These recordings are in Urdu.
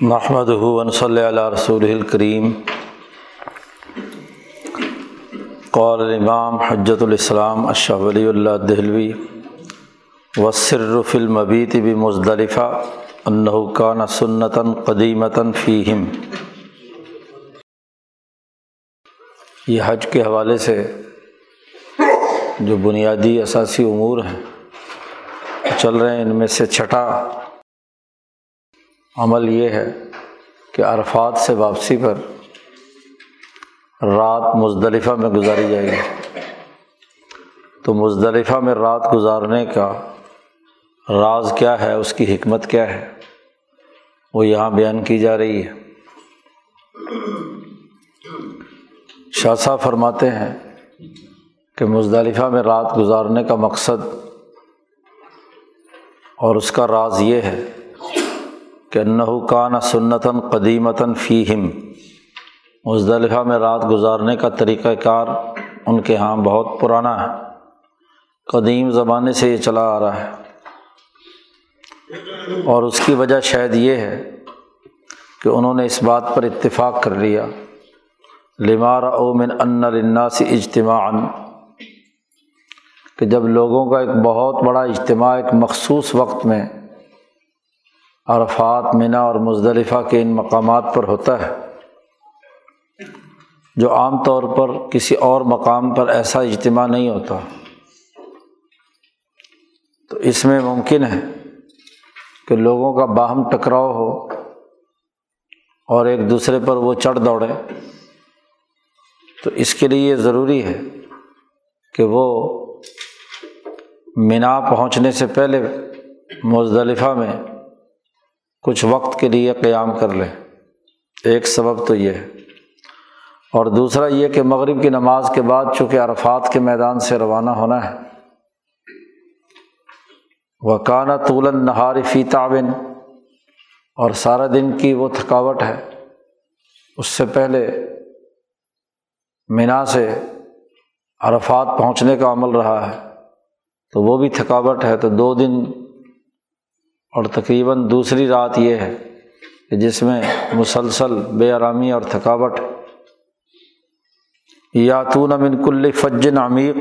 محمد ہُون صلی اللہ رسول الکریم قول الامام حجت الاسلام اشہ ولی اللہ دہلوی وصرف المبیت بھی مزدلفہ انّہ سنتاً قدیمتاً فیم یہ حج کے حوالے سے جو بنیادی اثاثی امور ہیں، چل رہے ہیں، ان میں سے چھٹا عمل یہ ہے کہ عرفات سے واپسی پر رات مزدلفہ میں گزاری جائے گی۔ تو مزدلفہ میں رات گزارنے کا راز کیا ہے؟ اس کی حکمت کیا ہے؟ وہ یہاں بیان کی جا رہی ہے۔ شاہ صاحب فرماتے ہیں کہ مزدلفہ میں رات گزارنے کا مقصد اور اس کا راز یہ ہے کہ انّہ کان سنتاً قدیمتاً فیم مزدلفہ میں رات گزارنے کا طریقۂ کار ان کے یہاں بہت پرانا ہے۔ قدیم زمانے سے یہ چلا آ رہا ہے۔ اور اس کی وجہ شاید یہ ہے کہ انہوں نے اس بات پر اتفاق کر لیا۔ لمار اومن ان الناسی اجتماع کہ جب لوگوں کا ایک بہت بڑا اجتماع، ایک مخصوص وقت میں عرفات منا اور مزدلفہ کے ان مقامات پر ہوتا ہے، جو عام طور پر کسی اور مقام پر ایسا اجتماع نہیں ہوتا۔ تو اس میں ممکن ہے کہ لوگوں کا باہم ٹکراؤ ہو اور ایک دوسرے پر وہ چڑھ دوڑے تو اس کے لیے یہ ضروری ہے کہ وہ مینا پہنچنے سے پہلے مزدلفہ میں کچھ وقت کے لیے قیام کر لیں ایک سبب تو یہ ہے۔ اور دوسرا یہ کہ مغرب کی نماز کے بعد چونکہ عرفات کے میدان سے روانہ ہونا ہے۔ وہ کانا طول نہار فی تعاون اور سارا دن کی وہ تھکاوٹ ہے۔ اس سے پہلے مینا سے عرفات پہنچنے کا عمل رہا ہے۔ تو وہ بھی تھکاوٹ ہے۔ تو دو دن اور تقریباً دوسری رات یہ ہے کہ جس میں مسلسل بے آرامی اور تھکاوٹ، یاتون امن کل فجن عمیق،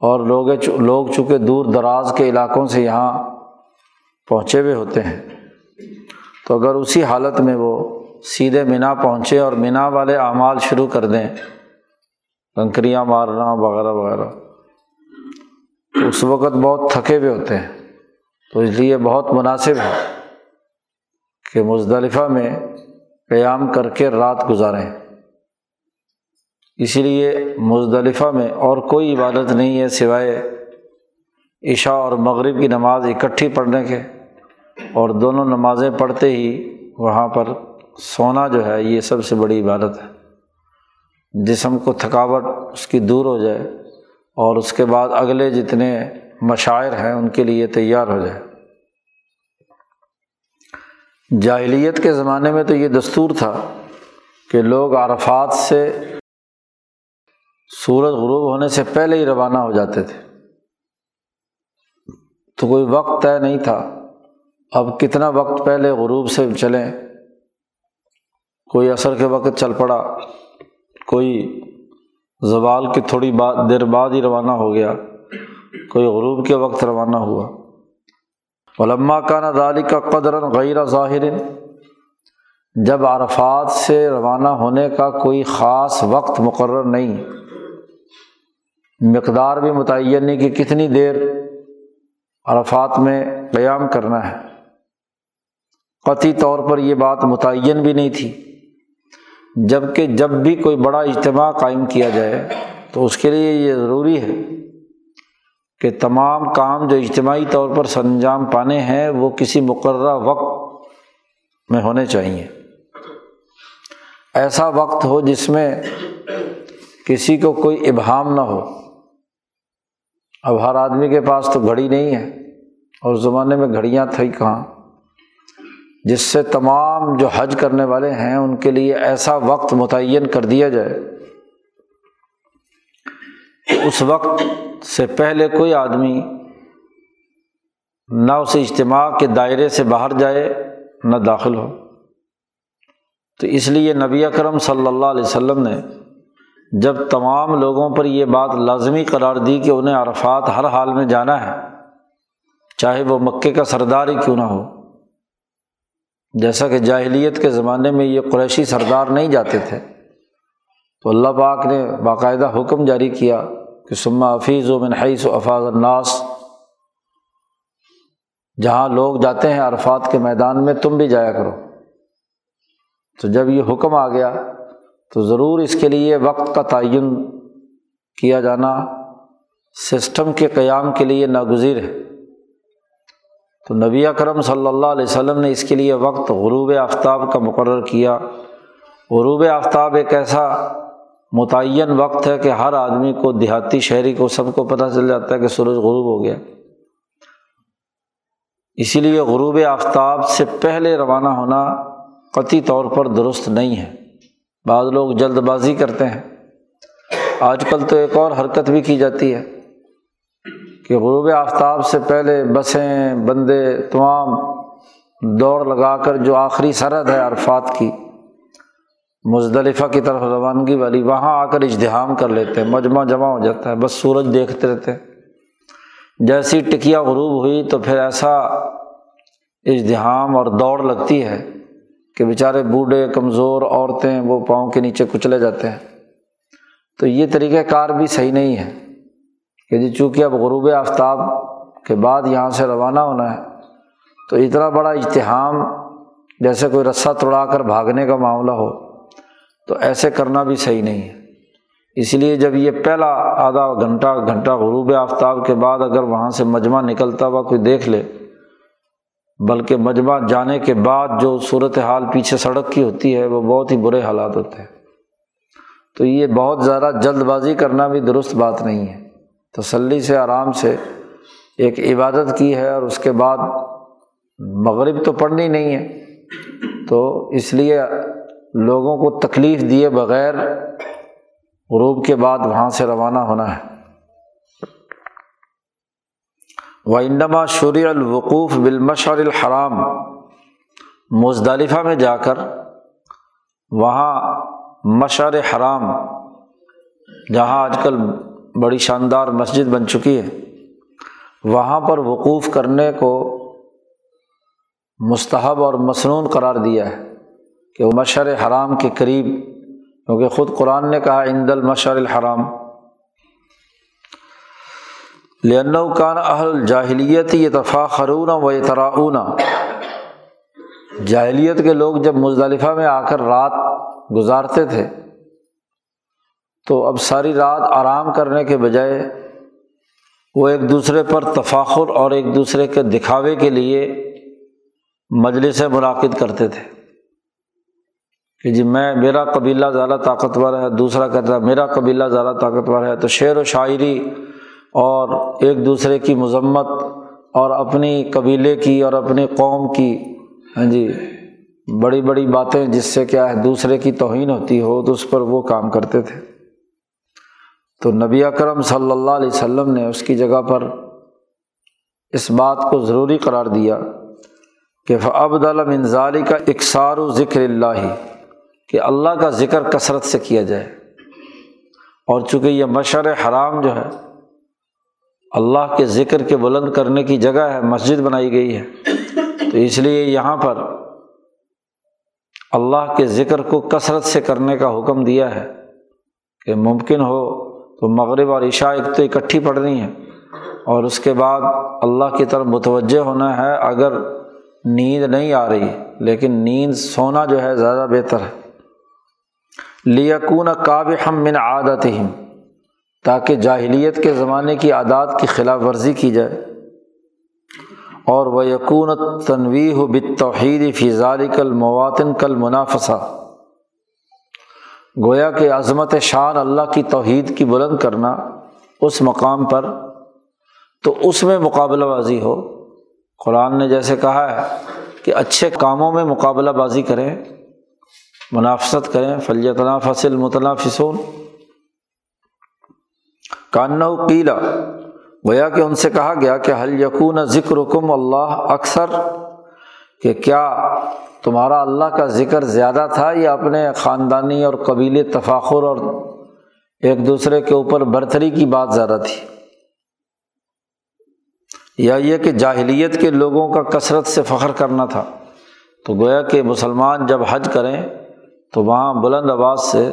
اور لوگ لوگ چونکہ دور دراز کے علاقوں سے یہاں پہنچے ہوئے ہوتے ہیں۔ تو اگر اسی حالت میں وہ سیدھے مینا پہنچے اور مینا والے اعمال شروع کر دیں کنکریاں مارنا، وغیرہ وغیرہ، تو اس وقت بہت تھکے ہوئے ہوتے ہیں۔ تو اس لیے بہت مناسب ہے کہ مزدلفہ میں قیام کر کے رات گزاریں۔ اسی لیے مزدلفہ میں اور کوئی عبادت نہیں ہے سوائے عشاء اور مغرب کی نماز اکٹھی پڑھنے کے۔ اور دونوں نمازیں پڑھتے ہی وہاں پر سونا جو ہے یہ سب سے بڑی عبادت ہے۔ جسم کو تھکاوٹ اس کی دور ہو جائے اور اس کے بعد اگلے جتنے مشاعر ہیں، ان کے لیے تیار ہو جائے۔ جاہلیت کے زمانے میں تو یہ دستور تھا کہ لوگ عرفات سے سورج غروب ہونے سے پہلے ہی روانہ ہو جاتے تھے۔ تو کوئی وقت طے نہیں تھا۔ اب کتنا وقت پہلے غروب سے چلیں، کوئی اثر کے وقت چل پڑا، کوئی زوال کی تھوڑی بات دیر بعد ہی روانہ ہو گیا۔ کوئی غروب کے وقت روانہ ہوا۔ علما کا ندالی کا قدر غیر ظاہر، جب عرفات سے روانہ ہونے کا کوئی خاص وقت مقرر نہیں، مقدار بھی متعین نہیں کہ کتنی دیر عرفات میں قیام کرنا ہے۔ قطعی طور پر یہ بات متعین بھی نہیں تھی جبکہ جب بھی کوئی بڑا اجتماع قائم کیا جائے تو اس کے لیے یہ ضروری ہے۔ کہ تمام کام جو اجتماعی طور پر سر انجام پانے ہیں، وہ کسی مقررہ وقت میں ہونے چاہیے۔ ایسا وقت ہو جس میں کسی کو کوئی ابہام نہ ہو۔ اب ہر آدمی کے پاس تو گھڑی نہیں ہے، اور زمانے میں گھڑیاں تھیں کہاں؟ جس سے تمام جو حج کرنے والے ہیں، ان کے لیے ایسا وقت متعین کر دیا جائے اس وقت سے پہلے کوئی آدمی نہ اس اجتماع کے دائرے سے باہر جائے، نہ داخل ہو۔ تو اس لیے نبی اکرم صلی اللہ علیہ وسلم نے جب تمام لوگوں پر یہ بات لازمی قرار دی کہ انہیں عرفات ہر حال میں جانا ہے، چاہے وہ مکے کا سردار ہی کیوں نہ ہو۔ جیسا کہ جاہلیت کے زمانے میں یہ قریشی سردار نہیں جاتے تھے۔ تو اللہ پاک نے باقاعدہ حکم جاری کیا کہ سما حفیظ و منحیث و افاظ الناس، جہاں لوگ جاتے ہیں عرفات کے میدان میں تم بھی جایا کرو۔ تو جب یہ حکم آ گیا، تو ضرور اس کے لیے وقت کا تعین کیا جانا سسٹم کے قیام کے لیے ناگزیر ہے۔ تو نبی اکرم صلی اللہ علیہ وسلم نے اس کے لیے وقت غروب آفتاب کا مقرر کیا۔ غروب آفتاب ایک ایسا متعین وقت ہے کہ ہر آدمی کو دیہاتی شہری کو سب کو پتہ چل جاتا ہے کہ سورج غروب ہو گیا۔ اسی لیے غروب آفتاب سے پہلے روانہ ہونا قطعی طور پر درست نہیں ہے۔ بعض لوگ جلد بازی کرتے ہیں۔ آج کل تو ایک اور حرکت بھی کی جاتی ہے کہ غروب آفتاب سے پہلے بسیں، بندے، تمام دوڑ لگا کر جو آخری سرحد ہے عرفات کی مزدلفہ کی طرف روانگی والی، وہاں آ کر اجتحام کر لیتے ہیں مجمع جمع ہو جاتا ہے، بس سورج دیکھتے رہتے۔ ہیں جیسی ٹکیا غروب ہوئی تو پھر ایسا اجتحام اور دوڑ لگتی ہے کہ بیچارے بوڑھے، کمزور عورتیں وہ پاؤں کے نیچے کچلے جاتے ہیں۔ تو یہ طریقۂ کار بھی صحیح نہیں ہے کہ جی چونکہ اب غروب آفتاب کے بعد یہاں سے روانہ ہونا ہے، تو اتنا بڑا اجتحام جیسے کوئی رسہ توڑا کر بھاگنے کا معاملہ ہو۔ تو ایسے کرنا بھی صحیح نہیں ہے۔ اس لیے جب یہ پہلا آدھا گھنٹہ گھنٹہ غروب آفتاب کے بعد اگر وہاں سے مجمع نکلتا ہوا کوئی دیکھ لے، بلکہ مجمع جانے کے بعد جو صورت حال پیچھے سڑک کی ہوتی ہے، وہ بہت ہی برے حالات ہوتے ہیں۔ تو یہ بہت زیادہ جلد بازی کرنا بھی درست بات نہیں ہے۔ تسلی سے، آرام سے ایک عبادت کی ہے اور اس کے بعد مغرب تو پڑھنی نہیں ہے۔ تو اس لیے لوگوں کو تکلیف دیے بغیر غروب کے بعد وہاں سے روانہ ہونا ہے۔ و انما الوقوف بالمشعر الحرام مزدلفہ میں جا کر وہاں مشعر حرام، جہاں آج کل بڑی شاندار مسجد بن چکی ہے، وہاں پر وقوف کرنے کو مستحب اور مصنون قرار دیا ہے۔ کہ وہ مشر حرام کے قریب، کیونکہ خود قرآن نے کہا، عند المشر الحرام۔ لن کان اہل الجاہلیت یہ تفاخرون و تراؤن جاہلیت کے لوگ جب مزدلفہ میں آ کر رات گزارتے تھے، تو اب ساری رات آرام کرنے کے بجائے وہ ایک دوسرے پر تفاخر اور ایک دوسرے کے دکھاوے کے لیے مجلس منعقد کرتے تھے۔ کہ جی میں، میرا قبیلہ زیادہ طاقتور ہے، دوسرا کہتا ہے میرا قبیلہ زیادہ طاقتور ہے، تو شعر و شاعری اور ایک دوسرے کی مذمت اور اپنی قبیلے کی اور اپنی قوم کی ہاں جی بڑی بڑی باتیں جس سے کیا ہے، دوسرے کی توہین ہوتی ہو تو اس پر وہ کام کرتے تھے۔ تو نبی اکرم صلی اللہ علیہ وسلم نے اس کی جگہ پر اس بات کو ضروری قرار دیا کہ فعبد المنظالی کا اکثار و ذکر اللہ کہ اللہ کا ذکر کثرت سے کیا جائے۔ اور چونکہ یہ مشر حرام جو ہے، اللہ کے ذکر کے بلند کرنے کی جگہ ہے، مسجد بنائی گئی ہے۔ تو اس لیے یہاں پر اللہ کے ذکر کو کثرت سے کرنے کا حکم دیا ہے کہ ممکن ہو تو مغرب اور عشاء ایک تو اکٹھی پڑھنی ہے۔ اور اس کے بعد اللہ کی طرف متوجہ ہونا ہے، اگر نیند نہیں آ رہی، لیکن نیند سونا جو ہے زیادہ بہتر ہے۔ لیکون کاب ہم من عادت تاکہ جاہلیت کے زمانے کی عادات کی خلاف ورزی کی جائے۔ اور وہ یقون تنوی ہو بتوحید فضال کل مواتن کل منافسہ گویا کہ عظمت شان اللہ کی توحید کی بلند کرنا اس مقام پر تو اس میں مقابلہ بازی ہو۔ قرآن نے جیسے کہا ہے کہ اچھے کاموں میں مقابلہ بازی کریں۔ منافست کریں۔ فلیتنا فصل متنا فسون کان قیلا گویا کہ ان سے کہا گیا کہ حل یقون ذکر کم اللہ اکثر کہ کیا تمہارا اللہ کا ذکر زیادہ تھا یا اپنے خاندانی اور قبیل تفاخر اور ایک دوسرے کے اوپر برتری کی بات زیادہ تھی؟ یا یہ کہ جاہلیت کے لوگوں کا کثرت سے فخر کرنا تھا؟ تو گویا کہ مسلمان جب حج کریں تو وہاں بلند آواز سے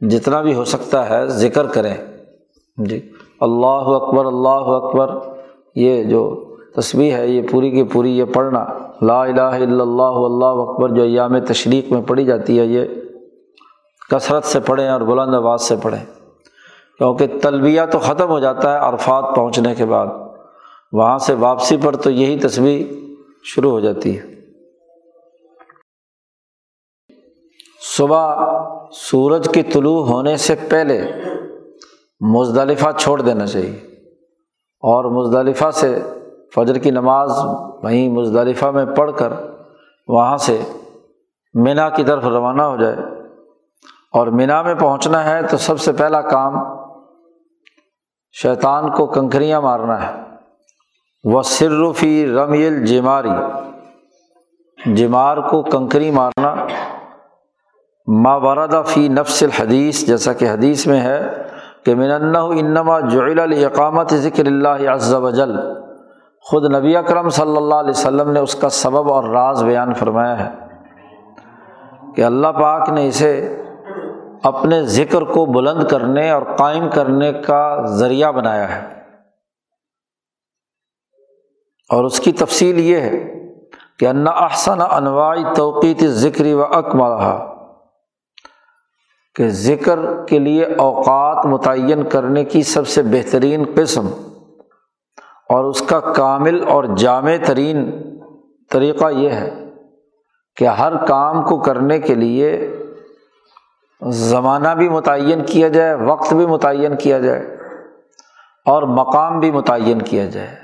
جتنا بھی ہو سکتا ہے ذکر کریں۔ جی اللہ اکبر اللہ اکبر، یہ جو تصویر ہے، یہ پوری کی پوری یہ پڑھنا۔ لا الہ الا اللہ اللہ اکبر، جو ایام تشریق میں پڑھی جاتی ہے، یہ کثرت سے پڑھیں اور بلند آواز سے پڑھیں۔ کیونکہ تلبیہ تو ختم ہو جاتا ہے عرفات پہنچنے کے بعد۔ وہاں سے واپسی پر تو یہی تصویر شروع ہو جاتی ہے۔ صبح سورج کی طلوع ہونے سے پہلے مزدلفہ چھوڑ دینا چاہیے۔ اور مزدلفہ سے فجر کی نماز وہیں مزدلفہ میں پڑھ کر وہاں سے مینا کی طرف روانہ ہو جائے۔ اور مینا میں پہنچنا ہے تو سب سے پہلا کام شیطان کو کنکریاں مارنا ہے۔ وہ صرفی رمیل جماری جمار کو کنکری مارنا۔ ماوردا فی نفس الحدیث، جیسا کہ حدیث میں ہے کہ من انما جعل الاقامت ذکر اللہ عز و جل۔ خود نبی اکرم صلی اللہ علیہ وسلم نے اس کا سبب اور راز بیان فرمایا ہے کہ اللہ پاک نے اسے اپنے ذکر کو بلند کرنے اور قائم کرنے کا ذریعہ بنایا ہے۔ اور اس کی تفصیل یہ ہے کہ انا احسن انواع توقیت ذکری و اکملہ کہ ذکر کے لیے اوقات متعین کرنے کی سب سے بہترین قسم اور اس کا کامل اور جامع ترین طریقہ یہ ہے کہ ہر کام کو کرنے کے لیے زمانہ بھی متعین کیا جائے، وقت بھی متعین کیا جائے اور مقام بھی متعین کیا جائے۔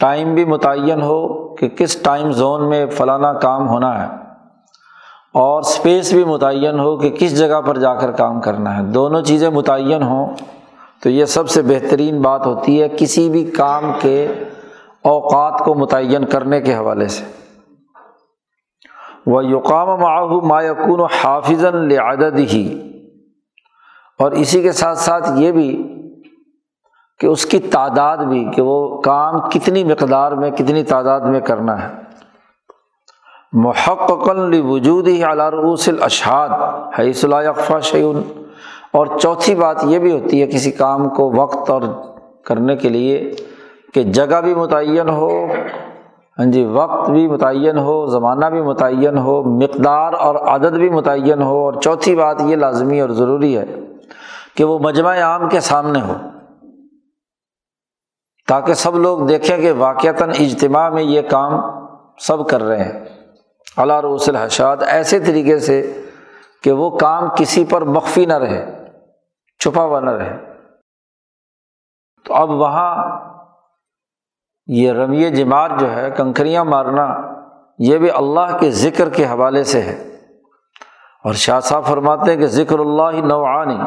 ٹائم بھی متعین ہو کہ کس ٹائم زون میں فلانا کام ہونا ہے۔ اور اسپیس بھی متعین ہو کہ کس جگہ پر جا کر کام کرنا ہے۔ دونوں چیزیں متعین ہوں تو یہ سب سے بہترین بات ہوتی ہے کسی بھی کام کے اوقات کو متعین کرنے کے حوالے سے۔ وہ یقام معاہ ما یقون و حافظ العدد ہی اور اسی کے ساتھ ساتھ یہ بھی کہ اس کی تعداد بھی کہ وہ کام کتنی مقدار میں، کتنی تعداد میں کرنا ہے۔ محقق وجود ہی اعلیٰ رؤوس الاشہاد، حیث اقفا شعین اور چوتھی بات یہ بھی ہوتی ہے کسی کام کو وقت اور کرنے کے لیے کہ جگہ بھی متعین ہو ہاں جی وقت بھی متعین ہو، زمانہ بھی متعین ہو، مقدار اور عدد بھی متعین ہو۔ اور چوتھی بات یہ لازمی اور ضروری ہے کہ وہ مجمع عام کے سامنے ہو، تاکہ سب لوگ دیکھیں کہ واقعتاً اجتماع میں یہ کام سب کر رہے ہیں۔ اللہ رس الحشاد، ایسے طریقے سے کہ وہ کام کسی پر مخفی نہ رہے، چھپا ہوا نہ رہے۔ تو اب وہاں یہ رمی جمار جو ہے، کنکریاں مارنا یہ بھی اللہ کے ذکر کے حوالے سے ہے۔ اور شاہ صاحب فرماتے ہیں کہ ذکر اللہ نوعانی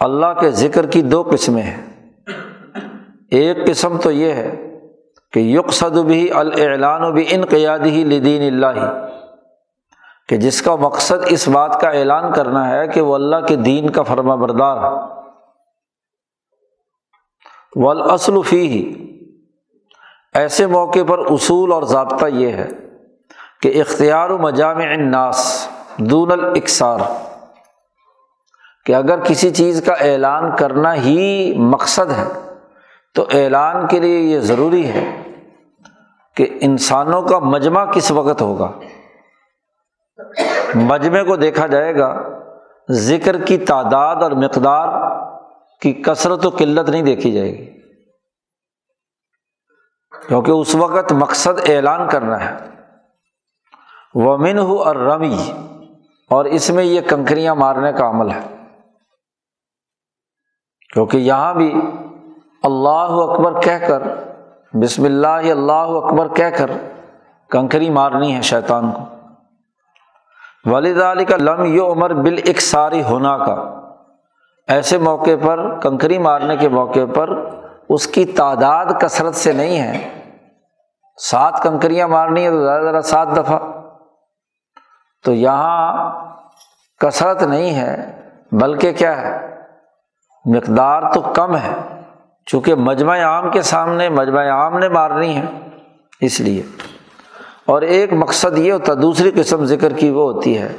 اللہ کے ذکر کی دو قسمیں ہیں۔ ایک قسم تو یہ ہے کہ یقصد بھی الاعلان و بھی انقیادی لدین اللہ کہ جس کا مقصد اس بات کا اعلان کرنا ہے کہ وہ اللہ کے دین کا فرما بردار ہے۔ ہی ایسے موقع پر اصول اور ضابطہ یہ ہے کہ اختیار و مجام الناس دون الاکثار، کہ اگر کسی چیز کا اعلان کرنا ہی مقصد ہے تو اعلان کے لیے یہ ضروری ہے۔ کہ انسانوں کا مجمع کس وقت ہوگا؟ مجمع کو دیکھا جائے گا، ذکر کی تعداد اور مقدار کی کثرت و قلت نہیں دیکھی جائے گی۔ کیونکہ اس وقت مقصد اعلان کرنا ہے۔ ومن ہو اور رمی اور اس میں یہ کنکریاں مارنے کا عمل ہے۔ کیونکہ یہاں بھی اللہ اکبر کہہ کر بسم اللہ اللہ اکبر، کہہ کر کنکری مارنی ہے شیطان کو۔ والد علی کا لم یو عمر بال اکساری ہونا کا ایسے موقع پر، کنکری مارنے کے موقع پر اس کی تعداد کثرت سے نہیں ہے۔ سات کنکریاں مارنی ہے تو ذرا ذرا سات دفعہ۔ تو یہاں کثرت نہیں ہے، بلکہ کیا ہے؟ مقدار تو کم ہے۔ چونکہ مجمع عام کے سامنے مجمع عام نے مارنی ہے، اس لیے۔ اور ایک مقصد یہ ہوتا، دوسری قسم ذکر کی وہ ہوتی ہے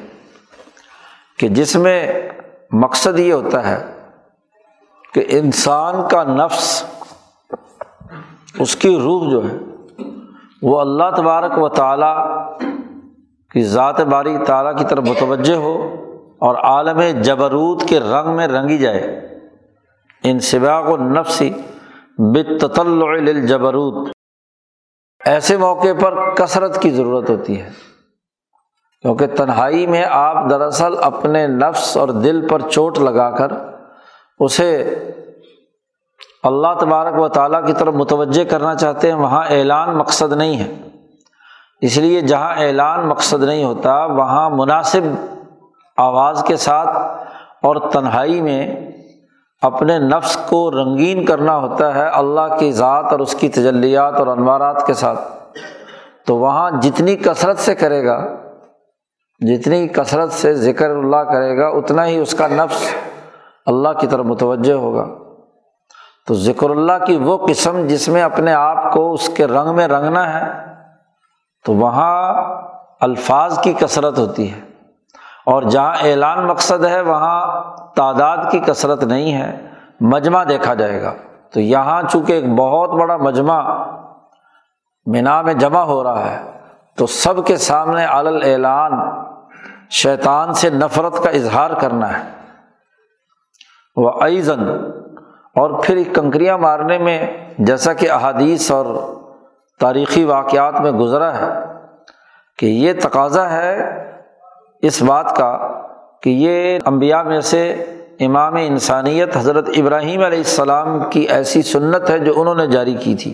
کہ جس میں مقصد یہ ہوتا ہے کہ انسان کا نفس، اس کی روح جو ہے، وہ اللہ تبارک و تعالیٰ کی ذات باری تعالیٰ کی طرف متوجہ ہو اور عالم جبرود کے رنگ میں رنگی جائے۔ ان سباق و نفسی جبرود ایسے موقع پر کثرت کی ضرورت ہوتی ہے۔ کیونکہ تنہائی میں آپ دراصل اپنے نفس اور دل پر چوٹ لگا کر اسے اللہ تبارک و تعالیٰ کی طرف متوجہ کرنا چاہتے ہیں، وہاں اعلان مقصد نہیں ہے۔ اس لیے جہاں اعلان مقصد نہیں ہوتا، وہاں مناسب آواز کے ساتھ اور تنہائی میں اپنے نفس کو رنگین کرنا ہوتا ہے اللہ کی ذات اور اس کی تجلیات اور انوارات کے ساتھ۔ تو وہاں جتنی کثرت سے کرے گا، جتنی کثرت سے ذکر اللہ کرے گا، اتنا ہی اس کا نفس اللہ کی طرف متوجہ ہوگا۔ تو ذکر اللہ کی وہ قسم جس میں اپنے آپ کو اس کے رنگ میں رنگنا ہے، تو وہاں الفاظ کی کثرت ہوتی ہے۔ اور جہاں اعلان مقصد ہے، وہاں تعداد کی کثرت نہیں ہے، مجمع دیکھا جائے گا۔ تو یہاں چونکہ ایک بہت بڑا مجمع مینا میں جمع ہو رہا ہے، تو سب کے سامنے علل اعلان شیطان سے نفرت کا اظہار کرنا ہے۔ وہ ایزن۔ اور پھر کنکریاں مارنے میں، جیسا کہ احادیث اور تاریخی واقعات میں گزرا ہے، کہ یہ تقاضا ہے اس بات کا کہ یہ امبیا میں سے امام انسانیت حضرت ابراہیم علیہ السلام کی ایسی سنت ہے جو انہوں نے جاری کی تھی۔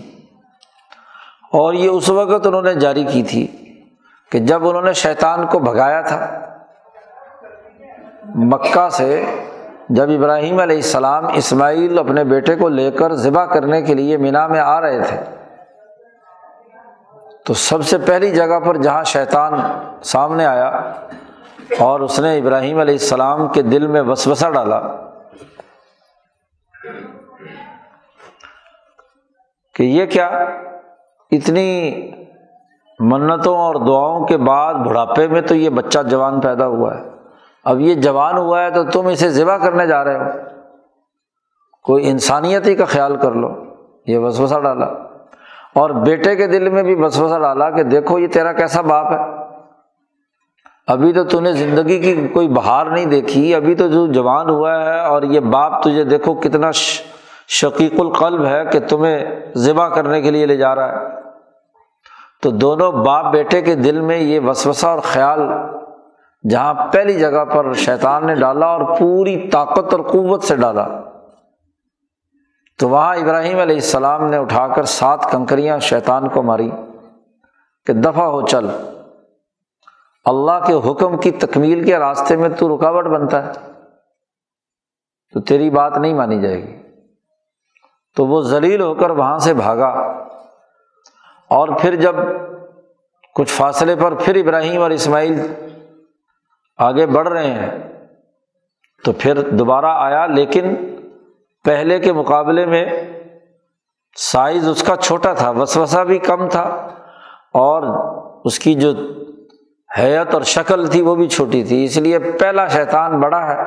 اور یہ اس وقت انہوں نے جاری کی تھی کہ جب انہوں نے شیطان کو بھگایا تھا، مکہ سے جب ابراہیم علیہ السلام اسماعیل اپنے بیٹے کو لے کر ذبح کرنے کے لیے مینا میں آ رہے تھے، تو سب سے پہلی جگہ پر جہاں شیطان سامنے آیا اور اس نے ابراہیم علیہ السلام کے دل میں وسوسہ ڈالا کہ یہ کیا اتنی منتوں اور دعاؤں کے بعد بڑھاپے میں تو یہ بچہ جوان پیدا ہوا ہے۔ اب یہ جوان ہوا ہے تو تم اسے ذبح کرنے جا رہے ہو۔ کوئی انسانیت ہی کا خیال کر لو۔ یہ وسوسہ ڈالا۔ اور بیٹے کے دل میں بھی وسوسہ ڈالا کہ دیکھو یہ تیرا کیسا باپ ہے۔ ابھی تو نے زندگی کی کوئی بہار نہیں دیکھی، ابھی تو جو جوان ہوا ہے اور یہ باپ تجھے دیکھو کتنا شقیق القلب ہے کہ تمہیں ذبح کرنے کے لیے لے جا رہا ہے۔ تو دونوں باپ بیٹے کے دل میں یہ وسوسہ اور خیال جہاں پہلی جگہ پر شیطان نے ڈالا اور پوری طاقت اور قوت سے ڈالا۔ تو وہاں ابراہیم علیہ السلام نے اٹھا کر سات کنکریاں شیطان کو ماری کہ دفاع ہو چل۔ اللہ کے حکم کی تکمیل کے راستے میں تو رکاوٹ بنتا ہے، تو تیری بات نہیں مانی جائے گی۔ تو وہ ذلیل ہو کر وہاں سے بھاگا۔ اور پھر جب کچھ فاصلے پر پھر ابراہیم اور اسماعیل آگے بڑھ رہے ہیں، تو پھر دوبارہ آیا۔ لیکن پہلے کے مقابلے میں سائز اس کا چھوٹا تھا، وسوسہ بھی کم تھا اور اس کی جو حیت اور شکل تھی وہ بھی چھوٹی تھی، اس لیے پہلا شیطان بڑا ہے۔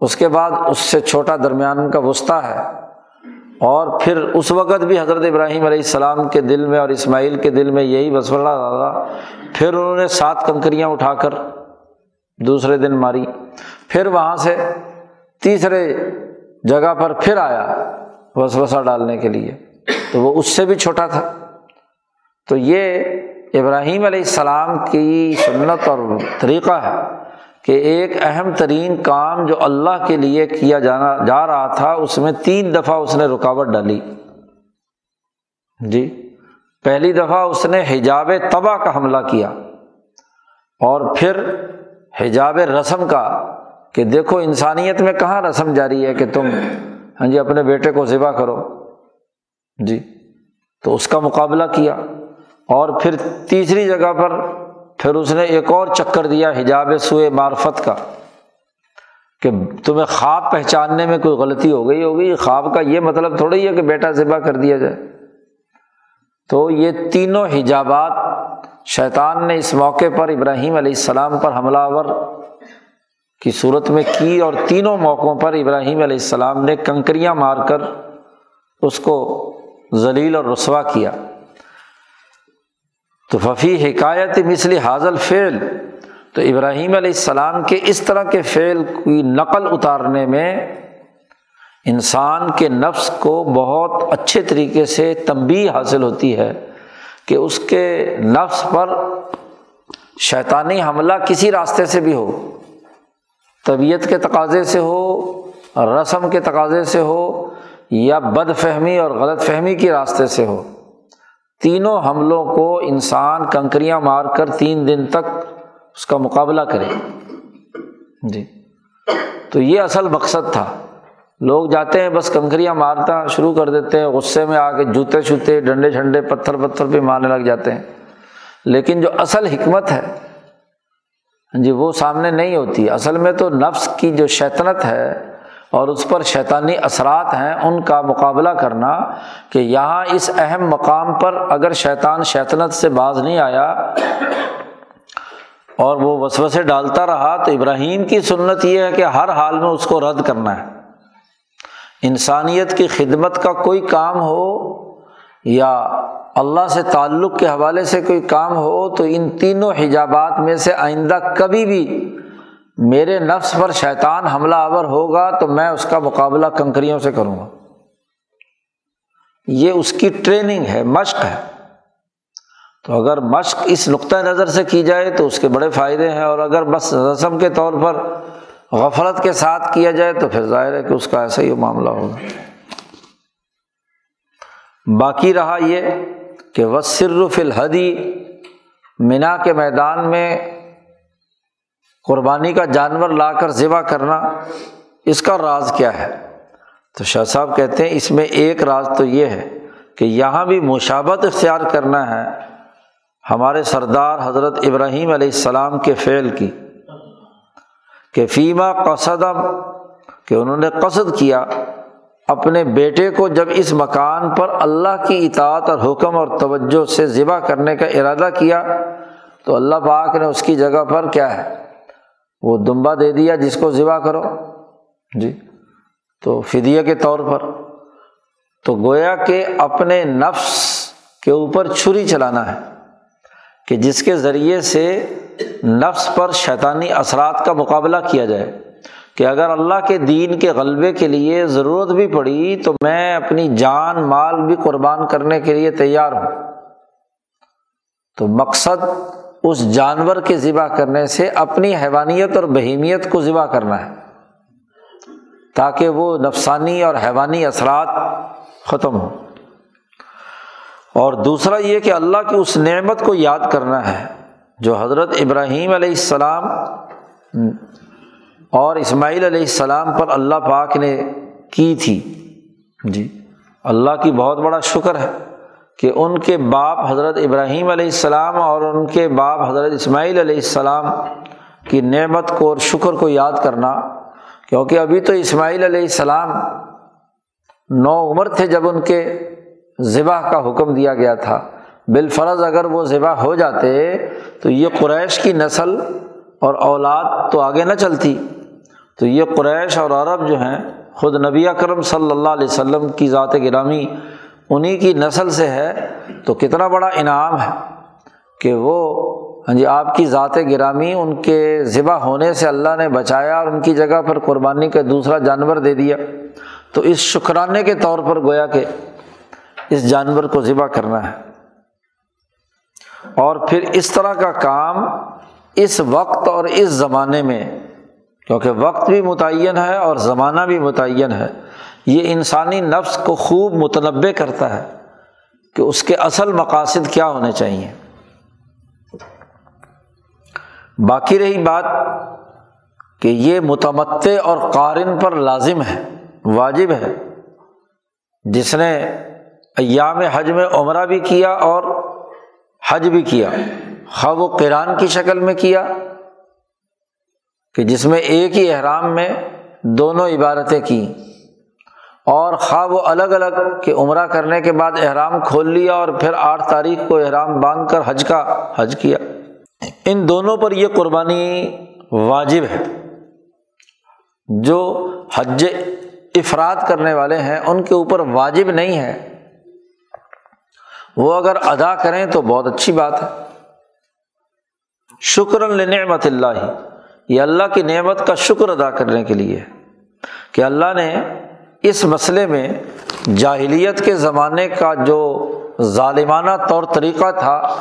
اس کے بعد اس سے چھوٹا درمیان کا وسطی ہے۔ اور پھر اس وقت بھی حضرت ابراہیم علیہ السلام کے دل میں اور اسماعیل کے دل میں یہی وسولہ ڈالا پھر انہوں نے سات کنکریاں اٹھا کر دوسرے دن ماری۔ پھر وہاں سے تیسرے جگہ پر پھر آیا وسوسہ ڈالنے کے لیے۔ تو وہ اس سے بھی چھوٹا تھا۔ تو یہ ابراہیم علیہ السلام کی سنت اور طریقہ ہے کہ ایک اہم ترین کام جو اللہ کے لیے کیا جانا جا رہا تھا، اس میں تین دفعہ اس نے رکاوٹ ڈالی۔ جی پہلی دفعہ اس نے حجاب تباہ کا حملہ کیا اور پھر حجاب رسم کا کہ دیکھو انسانیت میں کہاں رسم جاری ہے کہ تم ہاں جی اپنے بیٹے کو ذبح کرو۔ جی تو اس کا مقابلہ کیا۔ اور پھر تیسری جگہ پر پھر اس نے ایک اور چکر دیا حجاب سوئے معرفت کا کہ تمہیں خواب پہچاننے میں کوئی غلطی ہو گئی ہوگی، خواب کا یہ مطلب تھوڑا ہی ہے کہ بیٹا ذبح کر دیا جائے۔ تو یہ تینوں حجابات شیطان نے اس موقع پر ابراہیم علیہ السلام پر حملہ آور کی صورت میں کی اور تینوں موقعوں پر ابراہیم علیہ السلام نے کنکریاں مار کر اس کو ذلیل اور رسوا کیا۔ تو ففی حکایت مثل حاضل فعل، تو ابراہیم علیہ السلام کے اس طرح کے فعل کی نقل اتارنے میں انسان کے نفس کو بہت اچھے طریقے سے تنبی حاصل ہوتی ہے کہ اس کے نفس پر شیطانی حملہ کسی راستے سے بھی ہو، طبیعت کے تقاضے سے ہو، رسم کے تقاضے سے ہو یا بد فہمی اور غلط فہمی کے راستے سے ہو۔ تینوں حملوں کو انسان کنکریاں مار کر تین دن تک اس کا مقابلہ کرے۔ جی۔ تو یہ اصل مقصد تھا۔ لوگ جاتے ہیں، بس کنکریاں مارتا شروع کر دیتے ہیں، غصے میں آ کے جوتے شوتے، ڈنڈے چھنڈے پتھر پتھر پہ مارنے لگ جاتے ہیں۔ لیکن جو اصل حکمت ہے ہاں جی وہ سامنے نہیں ہوتی۔ اصل میں تو نفس کی جو شیطنت ہے اور اس پر شیطانی اثرات ہیں، ان کا مقابلہ کرنا کہ یہاں اس اہم مقام پر اگر شیطان شیطنت سے باز نہیں آیا اور وہ وسو سے ڈالتا رہا، تو ابراہیم کی سنت یہ ہے کہ ہر حال میں اس کو رد کرنا ہے۔ انسانیت کی خدمت کا کوئی کام ہو یا اللہ سے تعلق کے حوالے سے کوئی کام ہو، تو ان تینوں حجابات میں سے آئندہ کبھی بھی میرے نفس پر شیطان حملہ آور ہوگا تو میں اس کا مقابلہ کنکریوں سے کروں گا۔ یہ اس کی ٹریننگ ہے، مشق ہے۔ تو اگر مشق اس نقطۂ نظر سے کی جائے تو اس کے بڑے فائدے ہیں اور اگر بس رسم کے طور پر غفلت کے ساتھ کیا جائے تو پھر ظاہر ہے کہ اس کا ایسا ہی معاملہ ہوگا۔ باقی رہا یہ کہ وہ صرف الحدی مینا کے میدان میں قربانی کا جانور لا کر ذبح کرنا اس کا راز کیا ہے؟ تو شاہ صاحب کہتے ہیں اس میں ایک راز تو یہ ہے کہ یہاں بھی مشابت اختیار کرنا ہے ہمارے سردار حضرت ابراہیم علیہ السلام کے فعل کی، کہ فیما قصدم کہ انہوں نے قصد کیا اپنے بیٹے کو جب اس مکان پر اللہ کی اطاعت اور حکم اور توجہ سے ذبح کرنے کا ارادہ کیا تو اللہ پاک نے اس کی جگہ پر کیا ہے؟ وہ دمبا دے دیا جس کو ذبح کرو۔ جی۔ تو فدیہ کے طور پر۔ تو گویا کہ اپنے نفس کے اوپر چھری چلانا ہے۔ کہ جس کے ذریعے سے نفس پر شیطانی اثرات کا مقابلہ کیا جائے۔ کہ اگر اللہ کے دین کے غلبے کے لیے ضرورت بھی پڑی تو میں اپنی جان، مال بھی قربان کرنے کے لیے تیار ہوں۔ تو مقصد اس جانور کے ذبح کرنے سے اپنی حیوانیت اور بہیمیت کو ذبح کرنا ہے۔ تاکہ وہ نفسانی اور حیوانی اثرات ختم ہوں۔ اور دوسرا یہ کہ اللہ کی اس نعمت کو یاد کرنا ہے، جو حضرت ابراہیم علیہ السلام اور اسماعیل علیہ السلام پر اللہ پاک نے کی تھی۔ جی اللہ کی بہت بڑا شکر ہے۔ کہ ان کے باپ حضرت ابراہیم علیہ السلام اور ان کے باپ حضرت اسماعیل علیہ السلام کی نعمت کو اور شکر کو یاد کرنا، کیونکہ ابھی تو اسماعیل علیہ السلام نو عمر تھے جب ان کے ذبح کا حکم دیا گیا تھا۔ بالفرض اگر وہ ذبح ہو جاتے تو یہ قریش کی نسل اور اولاد تو آگے نہ چلتی۔ تو یہ قریش اور عرب جو ہیں، خود نبی اکرم صلی اللہ علیہ وسلم کی ذات گرامی انہیں کی نسل سے ہے تو کتنا بڑا انعام ہے کہ وہ ہاں جی آپ کی ذات گرامی، ان کے ذبح ہونے سے اللہ نے بچایا اور ان کی جگہ پر قربانی کا دوسرا جانور دے دیا۔ تو اس شکرانے کے طور پر گویا کہ اس جانور کو ذبح کرنا ہے۔ اور پھر اس طرح کا کام اس وقت اور اس زمانے میں، کیونکہ وقت بھی متعین ہے اور زمانہ بھی متعین ہے یہ انسانی نفس کو خوب متنوع کرتا ہے کہ اس کے اصل مقاصد کیا ہونے چاہیے۔ باقی رہی بات کہ یہ متمدع اور قارن پر لازم ہے، واجب ہے۔ جس نے ایام حج میں عمرہ بھی کیا اور حج بھی کیا، خواہ و قرآن کی شکل میں کیا، کہ جس میں ایک ہی احرام میں دونوں عبادتیں کیں۔ اور خواہ وہ الگ الگ کہ عمرہ کرنے کے بعد احرام کھول لیا اور پھر آٹھ تاریخ کو احرام باندھ کر حج کا حج کیا۔ ان دونوں پر یہ قربانی واجب ہے۔ جو حج افراد کرنے والے ہیں، ان کے اوپر واجب نہیں ہے۔ وہ اگر ادا کریں تو بہت اچھی بات ہے۔ شکر النعمت اللہ۔ یہ اللہ کی نعمت کا شکر ادا کرنے کے لیے۔ کہ اللہ نے اس مسئلے میں جاہلیت کے زمانے کا جو ظالمانہ طور طریقہ تھا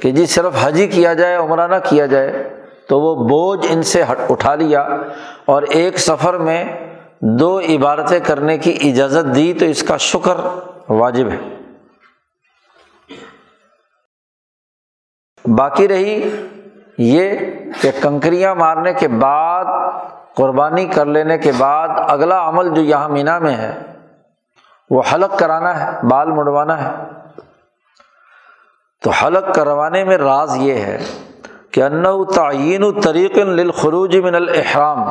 کہ جی صرف حج ہی کیا جائے، عمرہ نہ کیا جائے، تو وہ بوجھ ان سے اٹھا لیا اور ایک سفر میں دو عبارتیں کرنے کی اجازت دی تو اس کا شکر واجب ہے۔ باقی رہی یہ کہ کنکریاں مارنے کے بعد قربانی کر لینے کے بعد اگلا عمل جو یہاں مینا میں ہے، وہ حلق کرانا ہے، بال مڑوانا ہے۔ تو حلق کروانے میں راز یہ ہے کہ ان تعین و طریق للخروج من الحرام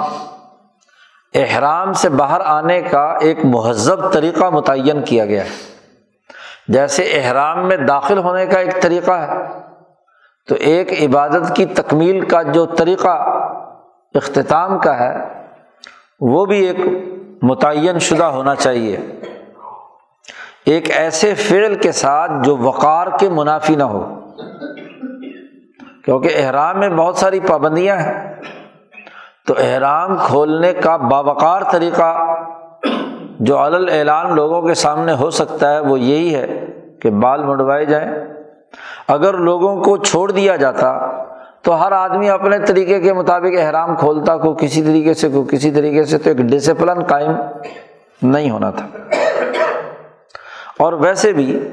احرام سے باہر آنے کا ایک مہذب طریقہ متعین کیا گیا ہے۔ جیسے احرام میں داخل ہونے کا ایک طریقہ ہے، تو ایک عبادت کی تکمیل کا جو طریقہ اختتام کا ہے، وہ بھی ایک متعین شدہ ہونا چاہیے۔ ایک ایسے فعل کے ساتھ جو وقار کے منافی نہ ہو۔ کیونکہ احرام میں بہت ساری پابندیاں ہیں۔ تو احرام کھولنے کا باوقار طریقہ جو علل اعلان لوگوں کے سامنے ہو سکتا ہے، وہ یہی ہے کہ بال مڈوائے جائیں۔ اگر لوگوں کو چھوڑ دیا جاتا تو ہر آدمی اپنے طریقے کے مطابق احرام کھولتا، کو کسی طریقے سے، کو کسی طریقے سے تو ایک ڈسپلن قائم نہیں ہونا تھا۔ اور ویسے بھی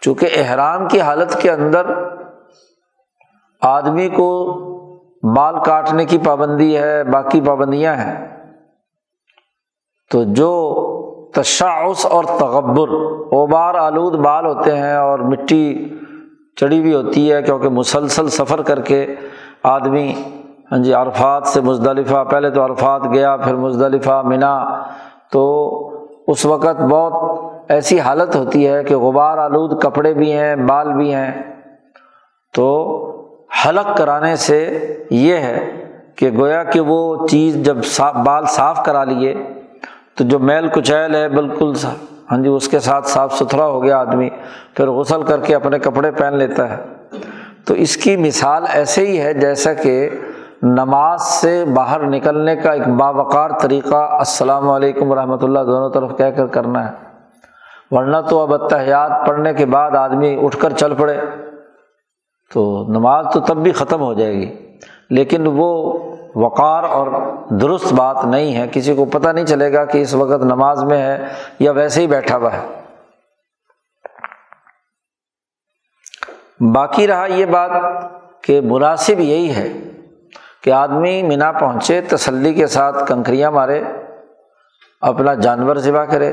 چونکہ احرام کی حالت کے اندر آدمی کو بال کاٹنے کی پابندی ہے، باقی پابندیاں ہیں، تو جو تشاعس اور تغبر، اوبار، آلود بال ہوتے ہیں اور مٹی چڑھی ہوئی ہوتی ہے کیونکہ مسلسل سفر کر کے آدمی ہاں جی عرفات سے مزدلفہ، پہلے تو عرفات گیا، پھر مزدلفہ، منا، تو اس وقت بہت ایسی حالت ہوتی ہے کہ غبار آلود کپڑے بھی ہیں بال بھی ہیں۔ تو حلق کرانے سے یہ ہے کہ گویا کہ وہ چیز جب صاف بال صاف کرا لیے، تو جو میل کچیل ہے، بالکل ہاں جی اس کے ساتھ صاف ستھرا ہو گیا آدمی، پھر غسل کر کے اپنے کپڑے پہن لیتا ہے۔ تو اس کی مثال ایسے ہی ہے جیسا کہ نماز سے باہر نکلنے کا ایک باوقار طریقہ السلام علیکم ورحمۃ اللہ دونوں طرف کہہ کر کرنا ہے۔ ورنہ تو اب اتحیات پڑھنے کے بعد آدمی اٹھ کر چل پڑے۔ تو نماز تو تب بھی ختم ہو جائے گی۔ لیکن وہ وقار اور درست بات نہیں ہے، کسی کو پتہ نہیں چلے گا کہ اس وقت نماز میں ہے یا ویسے ہی بیٹھا ہوا ہے۔ باقی رہا یہ بات کہ مناسب یہی ہے کہ آدمی مینا پہنچے، تسلی کے ساتھ کنکریاں مارے، اپنا جانور ذبح کرے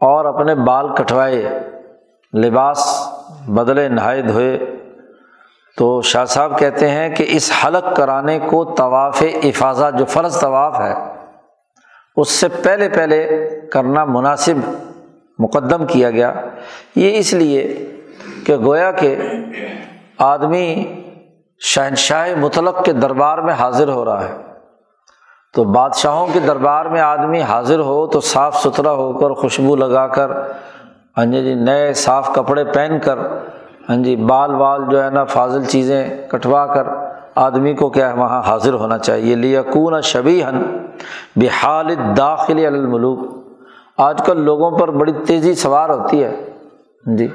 اور اپنے بال کٹوائے، لباس بدلے، نہائے دھوئے۔ تو شاہ صاحب کہتے ہیں کہ اس حلق کرانے کو طواف افاظہ، جو فرض طواف ہے، اس سے پہلے پہلے کرنا مناسب مقدم کیا گیا۔ یہ اس لیے کہ گویا کہ آدمی شہنشاہ مطلق کے دربار میں حاضر ہو رہا ہے۔ تو بادشاہوں کے دربار میں آدمی حاضر ہو تو صاف ستھرا ہو کر خوشبو لگا کر ہاں جی نئے صاف کپڑے پہن کر ہاں جی بال وال جو ہے نا، فاضل چیزیں کٹوا کر آدمی کو کیا ہے، وہاں حاضر ہونا چاہیے۔ لیکون شبی ہن بحال داخل الملوک۔ آج کل لوگوں پر بڑی تیزی سوار ہوتی ہے۔ ہاں جی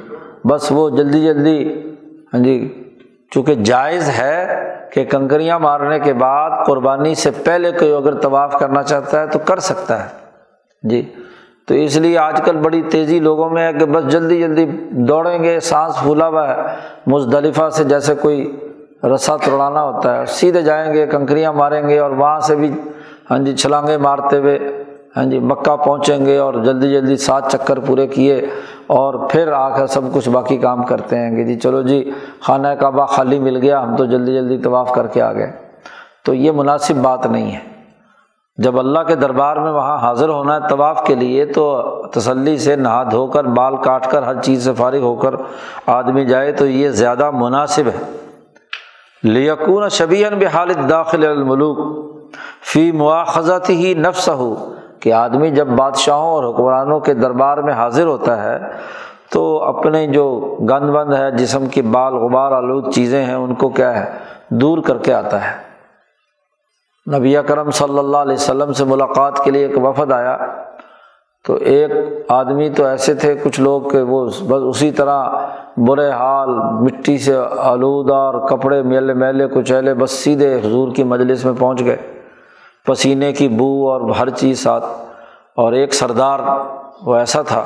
بس وہ جلدی جلدی ہاں جی چونکہ جائز ہے کہ کنکریاں مارنے کے بعد قربانی سے پہلے کوئی اگر طواف کرنا چاہتا ہے تو کر سکتا ہے۔ جی تو اس لیے آج کل بڑی تیزی لوگوں میں ہے کہ بس جلدی جلدی دوڑیں گے، سانس پھولا ہوا ہے۔ مزدلفہ سے جیسے کوئی رسا توڑانا ہوتا ہے، سیدھے جائیں گے، کنکریاں ماریں گے اور وہاں سے بھی ہاں جی چھلانگے مارتے ہوئے ہاں جی مکہ پہنچیں گے اور جلدی جلدی سات چکر پورے کیے اور پھر آ کر سب کچھ باقی کام کرتے ہیں کہ جی چلو جی خانہ کعبہ خالی مل گیا، ہم تو جلدی جلدی طواف کر کے آ گئے۔ تو یہ مناسب بات نہیں ہے۔ جب اللہ کے دربار میں وہاں حاضر ہونا ہے طواف کے لیے، تو تسلی سے نہا دھو کر، بال کاٹ کر، ہر چیز سے فارغ ہو کر آدمی جائے تو یہ زیادہ مناسب ہے۔ لیکون شبین بحالت داخل الملوک، فی مواخذت ہی نفس ہو کہ آدمی جب بادشاہوں اور حکمرانوں کے دربار میں حاضر ہوتا ہے، تو اپنے جو گند بند ہے، جسم کی بال غبار آلود چیزیں ہیں، ان کو کیا ہے؟ دور کر کے آتا ہے۔ نبی کرم صلی اللہ علیہ وسلم سے ملاقات کے لیے ایک وفد آیا۔ تو ایک آدمی تو ایسے تھے، کچھ لوگ کہ وہ بس اسی طرح برے حال، مٹی سے آلودہ اور کپڑے میلے میلے کچیلے بس سیدھے حضور کی مجلس میں پہنچ گئے۔ پسینے کی بو اور ہر چیز ساتھ۔ اور ایک سردار وہ ایسا تھا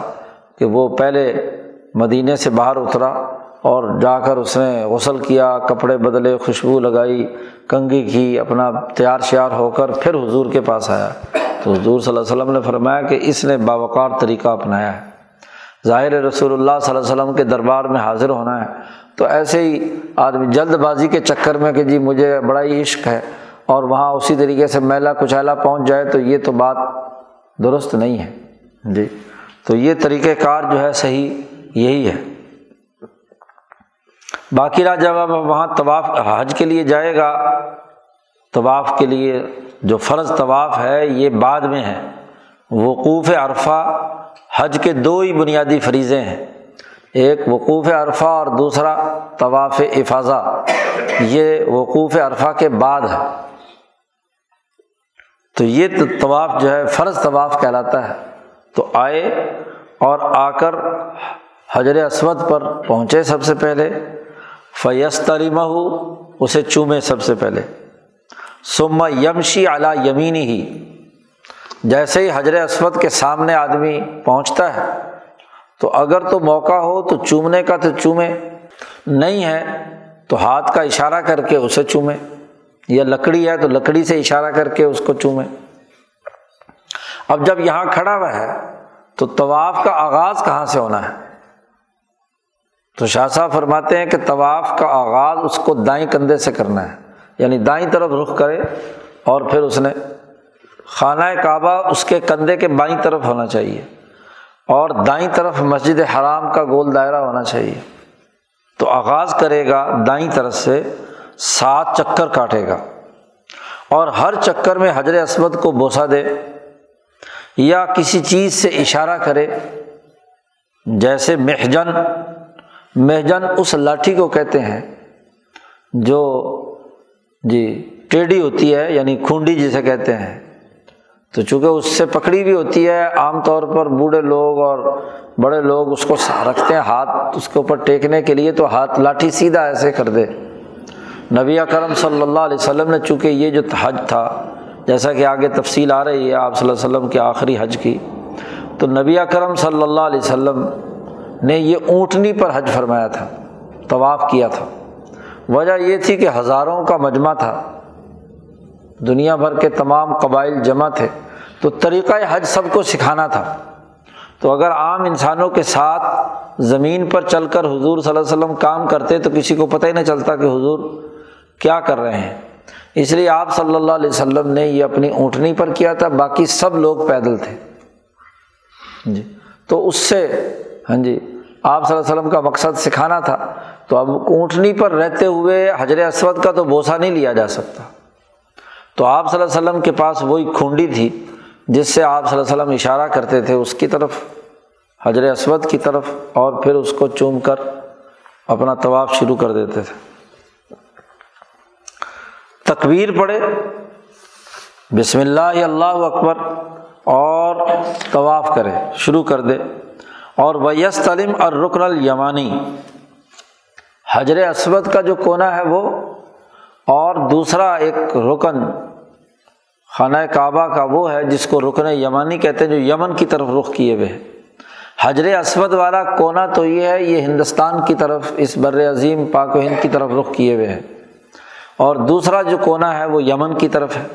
کہ وہ پہلے مدینے سے باہر اترا۔ اور جا کر اس نے غسل کیا، کپڑے بدلے، خوشبو لگائی، کنگھی کی، اپنا تیار شیار ہو کر پھر حضور کے پاس آیا۔ تو حضور صلی اللہ علیہ وسلم نے فرمایا کہ اس نے باوقار طریقہ اپنایا ہے۔ ظاہر رسول اللہ صلی اللہ علیہ وسلم کے دربار میں حاضر ہونا ہے۔ تو ایسے ہی آدمی جلد بازی کے چکر میں کہ جی مجھے بڑا ہی عشق ہے اور وہاں اسی طریقے سے میلا کچیلا پہنچ جائے تو یہ تو بات درست نہیں ہے۔ جی تو یہ طریقۂ کار جو ہے صحیح یہی ہے۔ باقی رات جب اب وہاں طواف حج کے لیے جائے گا، طواف کے لیے جو فرض طواف ہے، یہ بعد میں ہے۔ وقوف عرفہ حج کے دو ہی بنیادی فریضے ہیں۔ ایک وقوف عرفہ اور دوسرا طواف افاظہ یہ وقوف عرفہ کے بعد ہے۔ تو یہ طواف جو ہے، فرض طواف کہلاتا ہے۔ تو آئے اور آ کر حجر اسود پر پہنچے سب سے پہلے۔ فیس تریمہ ہو اسے چومے سب سے پہلے۔ سما یمشی اعلیٰ یمینی ہی جیسے ہی حجر اسود کے سامنے آدمی پہنچتا ہے، تو اگر تو موقع ہو تو چومنے کا تو چومے، نہیں ہے تو ہاتھ کا اشارہ کر کے اسے چومے۔ یا لکڑی ہے تو لکڑی سے اشارہ کر کے اس کو چومے۔ اب جب یہاں کھڑا ہوا ہے، تو طواف کا آغاز کہاں سے ہونا ہے؟ تو شاہ صاحب فرماتے ہیں کہ طواف کا آغاز اس کو دائیں کندھے سے کرنا ہے یعنی دائیں طرف رخ کرے اور پھر اس نے خانہ کعبہ اس کے کندھے کے بائیں طرف ہونا چاہیے اور دائیں طرف مسجد حرام کا گول دائرہ ہونا چاہیے۔ تو آغاز کرے گا دائیں طرف سے، سات چکر کاٹے گا اور ہر چکر میں حضر اسود کو بوسا دے یا کسی چیز سے اشارہ کرے، جیسے محجن محجن اس لاٹھی کو کہتے ہیں جو جی ٹیڑھی ہوتی ہے یعنی کھونڈی جسے کہتے ہیں۔ تو چونکہ اس سے پکڑی بھی ہوتی ہے، عام طور پر بوڑھے لوگ اور بڑے لوگ اس کو رکھتے ہیں، ہاتھ اس کے اوپر ٹیکنے کے لیے تو ہاتھ لاٹھی سیدھا ایسے کر دے۔ نبی کرم صلی اللہ علیہ وسلم نے چونکہ یہ جو حج تھا، جیسا کہ آگے تفصیل آ رہی ہے، آپ صلی اللہ علیہ وسلم کے آخری حج کی۔ تو نبی کرم صلی اللہ علیہ وسلم نے یہ اونٹنی پر حج فرمایا تھا، طواف کیا تھا۔ وجہ یہ تھی کہ ہزاروں کا مجمع تھا۔ دنیا بھر کے تمام قبائل جمع تھے۔ تو طریقۂ حج سب کو سکھانا تھا۔ تو اگر عام انسانوں کے ساتھ زمین پر چل کر حضور صلی اللہ علیہ وسلم کام کرتے تو کسی کو پتہ ہی نہیں چلتا کہ حضور کیا کر رہے ہیں۔ اس لیے آپ صلی اللہ علیہ وسلم نے یہ اپنی اونٹنی پر کیا تھا، باقی سب لوگ پیدل تھے۔ جی تو اس سے ہاں جی آپ صلی اللہ علیہ وسلم کا مقصد سکھانا تھا، تو اب اونٹنی پر رہتے ہوئے حضر اسود کا تو بوسا نہیں لیا جا سکتا۔ تو آپ صلی اللہ علیہ وسلم کے پاس وہی کھنڈی تھی، جس سے آپ صلی اللہ علیہ وسلم اشارہ کرتے تھے، اس کی طرف حضر اسود کی طرف، اور پھر اس کو چوم کر اپنا طواف شروع کر دیتے تھے۔ تکبیر پڑھے، بسم اللہ اللہ اکبر، اور طواف کرے، شروع کر دے۔ اور ویس تلم اور رکن المانی حجر اسود کا جو کونا ہے وہ، اور دوسرا ایک رکن، خانہ کعبہ کا وہ ہے جس کو رکن یمانی کہتے ہیں، جو یمن کی طرف رخ کیے ہوئے حجر اسود والا کونا تو یہ ہے، یہ ہندوستان کی طرف، اس بر عظیم پاک و ہند کی طرف رخ کیے ہوئے ہیں۔ اور دوسرا جو کونا ہے وہ یمن کی طرف ہے۔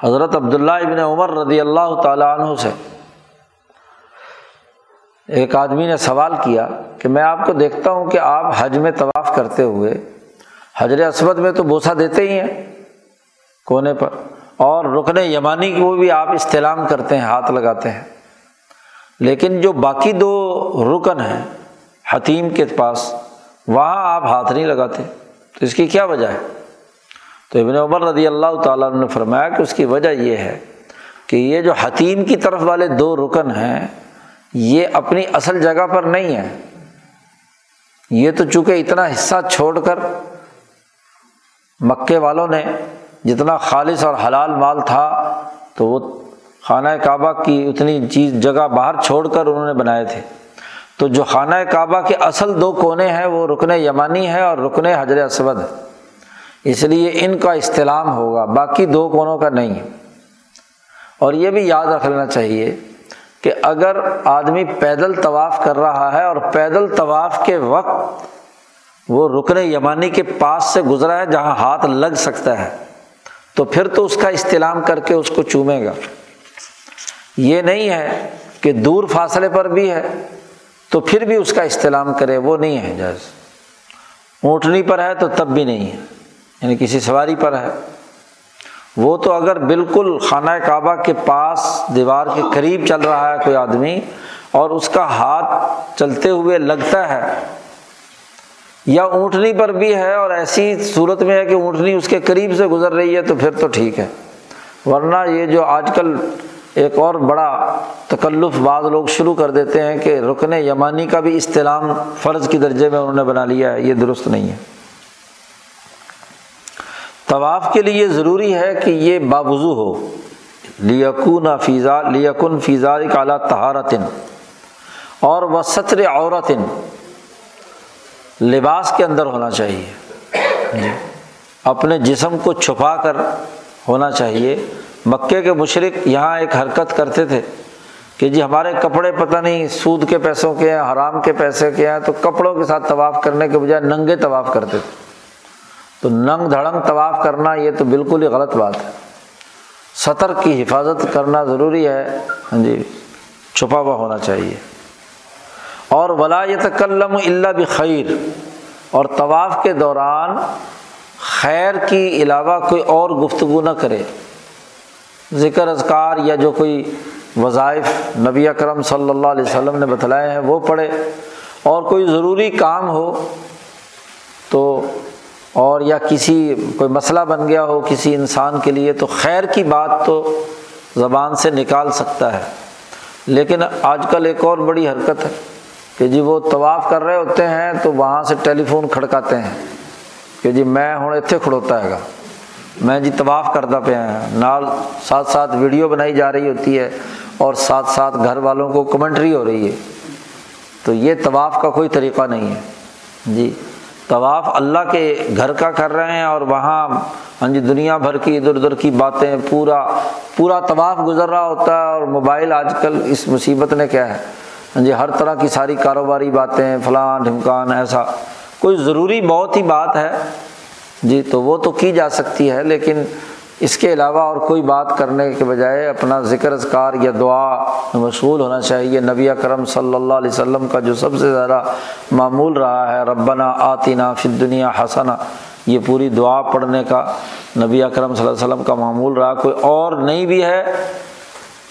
حضرت عبداللہ ابن عمر رضی اللہ تعالیٰ عنہ سے۔ ایک آدمی نے سوال کیا کہ میں آپ کو دیکھتا ہوں کہ آپ حج میں طواف کرتے ہوئے حجر اسود میں تو بوسا دیتے ہی ہیں کونے پر، اور رکن یمانی کو بھی آپ استعلام کرتے ہیں، ہاتھ لگاتے ہیں۔ لیکن جو باقی دو رکن ہیں حتیم کے پاس، وہاں آپ ہاتھ نہیں لگاتے۔ تو اس کی کیا وجہ ہے؟ تو ابن عمر رضی اللہ تعالیٰ نے فرمایا کہ اس کی وجہ یہ ہے کہ یہ جو حتیم کی طرف والے دو رکن ہیں یہ اپنی اصل جگہ پر نہیں ہے۔ یہ تو چونکہ اتنا حصہ چھوڑ کر مکے والوں نے جتنا خالص اور حلال مال تھا، تو وہ خانہ کعبہ کی اتنی چیز جگہ باہر چھوڑ کر انہوں نے بنائے تھے۔ تو جو خانہ کعبہ کے اصل دو کونے ہیں، وہ رکن یمانی ہے اور رکن حضر اسود۔ ہے اس لیے ان کا استعلام ہوگا، باقی دو کونوں کا نہیں۔ اور یہ بھی یاد رکھ لینا چاہیے کہ اگر آدمی پیدل طواف کر رہا ہے اور پیدل طواف کے وقت وہ رکن یمانی کے پاس سے گزرا ہے جہاں ہاتھ لگ سکتا ہے، تو پھر تو اس کا استعلام کر کے اس کو چومے گا۔ یہ نہیں ہے کہ دور فاصلے پر بھی ہے، تو پھر بھی اس کا استعلام کرے، وہ نہیں ہے جائز۔ اونٹنی پر ہے تو تب بھی نہیں ہے یعنی کسی سواری پر ہے۔ وہ تو اگر بالکل خانہ کعبہ کے پاس دیوار کے قریب چل رہا ہے کوئی آدمی اور اس کا ہاتھ چلتے ہوئے لگتا ہے یا اونٹنی پر بھی ہے اور ایسی صورت میں ہے کہ اونٹنی اس کے قریب سے گزر رہی ہے تو پھر تو ٹھیک ہے۔ ورنہ یہ جو آج کل ایک اور بڑا تکلف بعض لوگ شروع کر دیتے ہیں کہ رکن یمانی کا بھی استعلام فرض کی درجے میں انہوں نے بنا لیا ہے، یہ درست نہیں ہے۔ طواف کے لیے ضروری ہے کہ یہ باوضو ہو۔ لیکن فیضا لیکن فیضا کالا تہارتن اور وہ سطر عورتن۔ لباس کے اندر ہونا چاہیے۔ اپنے جسم کو چھپا کر ہونا چاہیے۔ مکے کے مشرق یہاں ایک حرکت کرتے تھے کہ جی ہمارے کپڑے پتہ نہیں سود کے پیسوں کے ہیں، حرام کے پیسے کے ہیں، تو کپڑوں کے ساتھ طواف کرنے کے بجائے ننگے طواف کرتے تھے۔ تو ننگ دھڑنگ طواف کرنا یہ تو بالکل ہی غلط بات ہے۔ سطر کی حفاظت کرنا ضروری ہے۔ ہاں جی چھپا ہوا ہونا چاہیے۔ اور ولا تکلم اللہ بخیر اور طواف کے دوران خیر کی علاوہ کوئی اور گفتگو نہ کرے۔ ذکر اذکار یا جو کوئی وظائف نبی اکرم صلی اللہ علیہ وسلم نے بتلائے ہیں، وہ پڑھے۔ اور کوئی ضروری کام ہو تو اور یا کسی کوئی مسئلہ بن گیا ہو کسی انسان کے لیے تو خیر کی بات تو زبان سے نکال سکتا ہے۔ لیکن آج کل ایک اور بڑی حرکت ہے کہ جی وہ طواف کر رہے ہوتے ہیں تو وہاں سے ٹیلی فون کھڑکاتے ہیں کہ جی میں ہوں اتنے کھڑوتا ہے گا۔ میں جی طواف کرتا پیا ہیں نال ساتھ ساتھ ویڈیو بنائی جا رہی ہوتی ہے اور ساتھ ساتھ گھر والوں کو کمنٹری ہو رہی ہے۔ تو یہ طواف کا کوئی طریقہ نہیں ہے۔ جی۔ طواف اللہ کے گھر کا کر رہے ہیں اور وہاں ہاں جی دنیا بھر کی ادھر ادھر کی باتیں، پورا پورا طواف گزر رہا ہوتا ہے اور موبائل آج کل اس مصیبت نے کیا ہے؟ ہاں جی ہر طرح کی ساری کاروباری باتیں فلاں ڈھمکان، ایسا۔ کوئی ضروری بہت ہی بات ہے۔ جی تو وہ تو کی جا سکتی ہے، لیکن اس کے علاوہ اور کوئی بات کرنے کے بجائے اپنا ذکر اذکار یا دعا مشغول ہونا چاہیے۔ نبی کرم صلی اللہ علیہ وسلم کا جو سب سے زیادہ معمول رہا ہے، ربنا آتینہ فل دنیا حسنا یہ پوری دعا پڑھنے کا نبی اکرم صلی اللہ علیہ وسلم کا معمول رہا۔ کوئی اور نہیں بھی ہے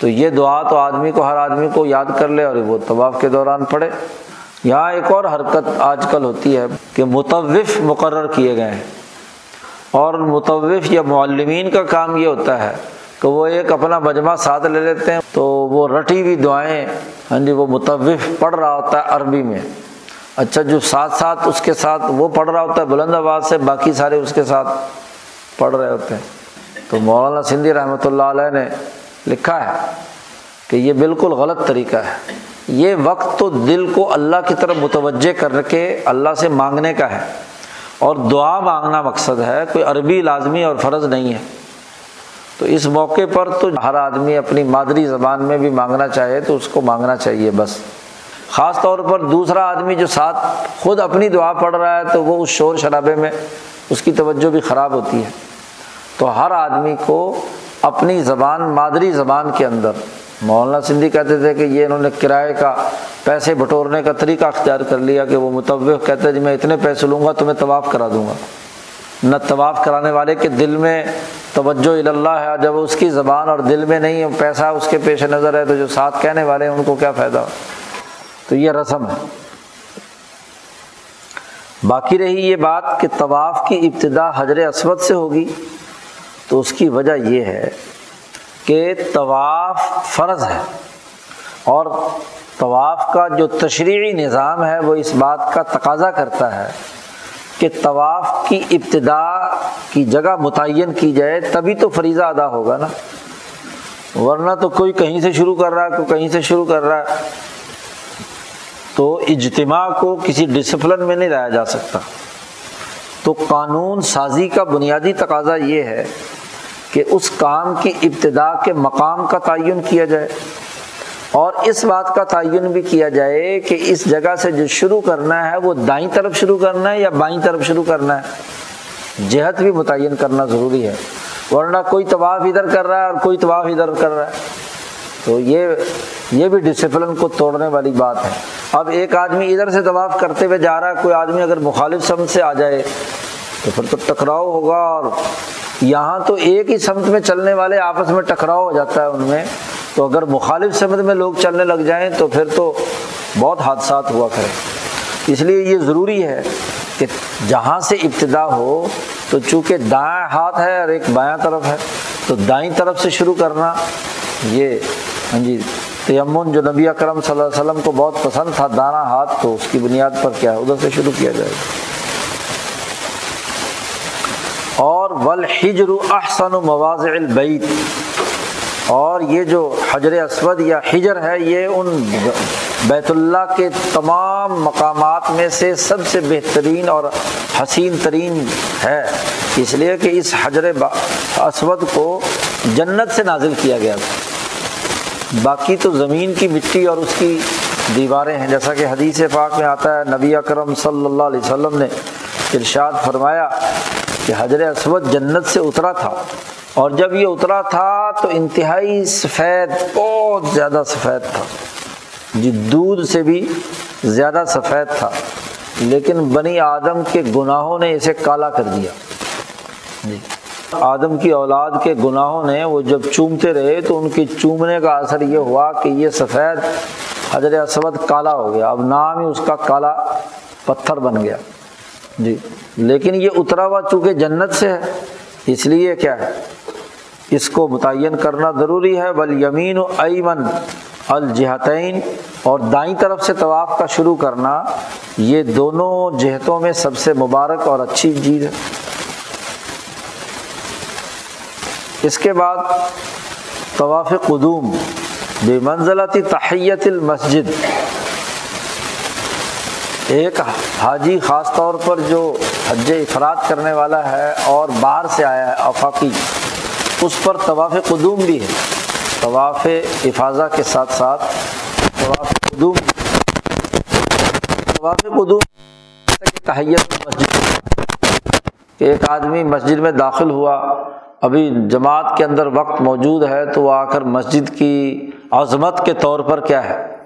تو یہ دعا تو آدمی کو، ہر آدمی کو یاد کر لے اور وہ طواف کے دوران پڑھے۔ یہاں ایک اور حرکت آج کل ہوتی ہے کہ متوف مقرر کیے گئے ہیں۔ اور متوف یا معلمین کا کام یہ ہوتا ہے کہ وہ ایک اپنا مجمع ساتھ لے لیتے ہیں تو وہ رٹی ہوئی دعائیں ہاں جی وہ متوف پڑھ رہا ہوتا ہے عربی میں۔ اچھا جو ساتھ ساتھ اس کے ساتھ وہ پڑھ رہا ہوتا ہے، بلند آباد سے باقی سارے اس کے ساتھ پڑھ رہے ہوتے ہیں۔ تو مولانا سندھی رحمۃ اللہ علیہ نے لکھا ہے کہ یہ بالکل غلط طریقہ ہے۔ یہ وقت تو دل کو اللہ کی طرف متوجہ کر کے اللہ سے مانگنے کا ہے۔ اور دعا مانگنا مقصد ہے، کوئی عربی لازمی اور فرض نہیں ہے۔ تو اس موقع پر تو ہر آدمی اپنی مادری زبان میں بھی مانگنا چاہے تو اس کو مانگنا چاہیے بس۔ خاص طور پر دوسرا آدمی جو ساتھ خود اپنی دعا پڑھ رہا ہے تو وہ اس شور شرابے میں اس کی توجہ بھی خراب ہوتی ہے۔ تو ہر آدمی کو اپنی زبان، مادری زبان کے اندر مولانا سندھی کہتے تھے کہ یہ انہوں نے کرائے کا پیسے بٹورنے کا طریقہ اختیار کر لیا کہ وہ متوق کہتے جی میں اتنے پیسے لوں گا تو میں طواف کرا دوں گا۔ نہ طواف کرانے والے کے دل میں توجہ اللہ ہے، جب اس کی زبان اور دل میں نہیں، پیسہ اس کے پیش نظر ہے تو جو ساتھ کہنے والے ہیں، ان کو کیا فائدہ؟ تو یہ رسم ہے۔ باقی رہی یہ بات کہ طواف کی ابتدا حضر اسود سے ہوگی۔ تو اس کی وجہ یہ ہے کہ طواف فرض ہے اور طواف کا جو تشریحی نظام ہے وہ اس بات کا تقاضا کرتا ہے کہ طواف کی ابتدا کی جگہ متعین کی جائے تبھی تو فریضہ ادا ہوگا نا۔ ورنہ تو کوئی کہیں سے شروع کر رہا ہے، کوئی کہیں سے شروع کر رہا ہے۔ تو اجتماع کو کسی ڈسپلن میں نہیں لایا جا سکتا۔ تو قانون سازی کا بنیادی تقاضا یہ ہے کہ اس کام کی ابتدا کے مقام کا تعین کیا جائے اور اس بات کا تعین بھی کیا جائے کہ اس جگہ سے جو شروع کرنا ہے وہ دائیں طرف شروع کرنا ہے یا بائیں طرف شروع کرنا ہے؟ جہت بھی متعین کرنا ضروری ہے۔ ورنہ کوئی طواف ادھر کر رہا ہے اور کوئی طواف ادھر کر رہا ہے۔ تو یہ یہ بھی ڈسپلن کو توڑنے والی بات ہے۔ اب ایک آدمی ادھر سے طواف کرتے ہوئے جا رہا ہے، کوئی آدمی اگر مخالف سمت سے آ جائے تو پھر تو ٹکراؤ ہوگا اور یہاں تو ایک ہی سمت میں چلنے والے آپس میں ٹکراؤ ہو جاتا ہے ان میں۔ تو اگر مخالف سمت میں لوگ چلنے لگ جائیں تو پھر تو بہت حادثات ہوا کرے اس لیے یہ ضروری ہے کہ جہاں سے ابتدا ہو تو چونکہ دائیں ہاتھ ہے اور ایک بایاں طرف ہے، تو دائیں طرف سے شروع کرنا یہ ہاں جی تیمن جو نبی اکرم صلی اللہ علیہ وسلم کو بہت پسند تھا دانا ہاتھ تو اس کی بنیاد پر کیا ہے؟ ادھر سے شروع کیا جائے۔ گا اور احسن و مواز البعید اور یہ جو حجر اسود یا حجر ہے، یہ ان بیت اللہ کے تمام مقامات میں سے سب سے بہترین اور حسین ترین ہے۔ اس لیے کہ اس حجر اسود کو جنت سے نازل کیا گیا۔ تھا باقی تو زمین کی مٹی اور اس کی دیواریں ہیں۔ جیسا کہ حدیث پاک میں آتا ہے، نبی اکرم صلی اللہ علیہ وسلم نے ارشاد فرمایا کہ حضر اسود جنت سے اترا تھا اور جب یہ اترا تھا تو انتہائی سفید، بہت زیادہ سفید تھا۔ جی دودھ سے بھی زیادہ سفید تھا۔ لیکن بنی آدم کے گناہوں نے اسے کالا کر دیا۔ جی آدم کی اولاد کے گناہوں نے وہ جب چومتے رہے تو ان کی چومنے کا اثر یہ ہوا کہ یہ سفید حضر اسود کالا ہو گیا۔ اب نام ہی اس کا کالا پتھر بن گیا۔ جی لیکن یہ اترا ہوا چونکہ جنت سے ہے، اس لیے کیا ہے؟ اس کو متعین کرنا ضروری ہے بل یمین و ایمن الجہتین اور دائیں طرف سے طواف کا شروع کرنا، یہ دونوں جہتوں میں سب سے مبارک اور اچھی چیز ہے۔ اس کے بعد طواف قدوم بے منزلتی تحیت المسجد۔ ایک حاجی خاص طور پر جو حج افراد کرنے والا ہے اور باہر سے آیا ہے آفاقی اس پر طواف قدوم بھی ہے۔ طواف افاظہ کے ساتھ ساتھ طواف قدوم طواف قدوم تحیت مسجد ایک آدمی مسجد میں داخل ہوا، ابھی جماعت کے اندر وقت موجود ہے، تو وہ آ کر مسجد کی عظمت کے طور پر کیا ہے؟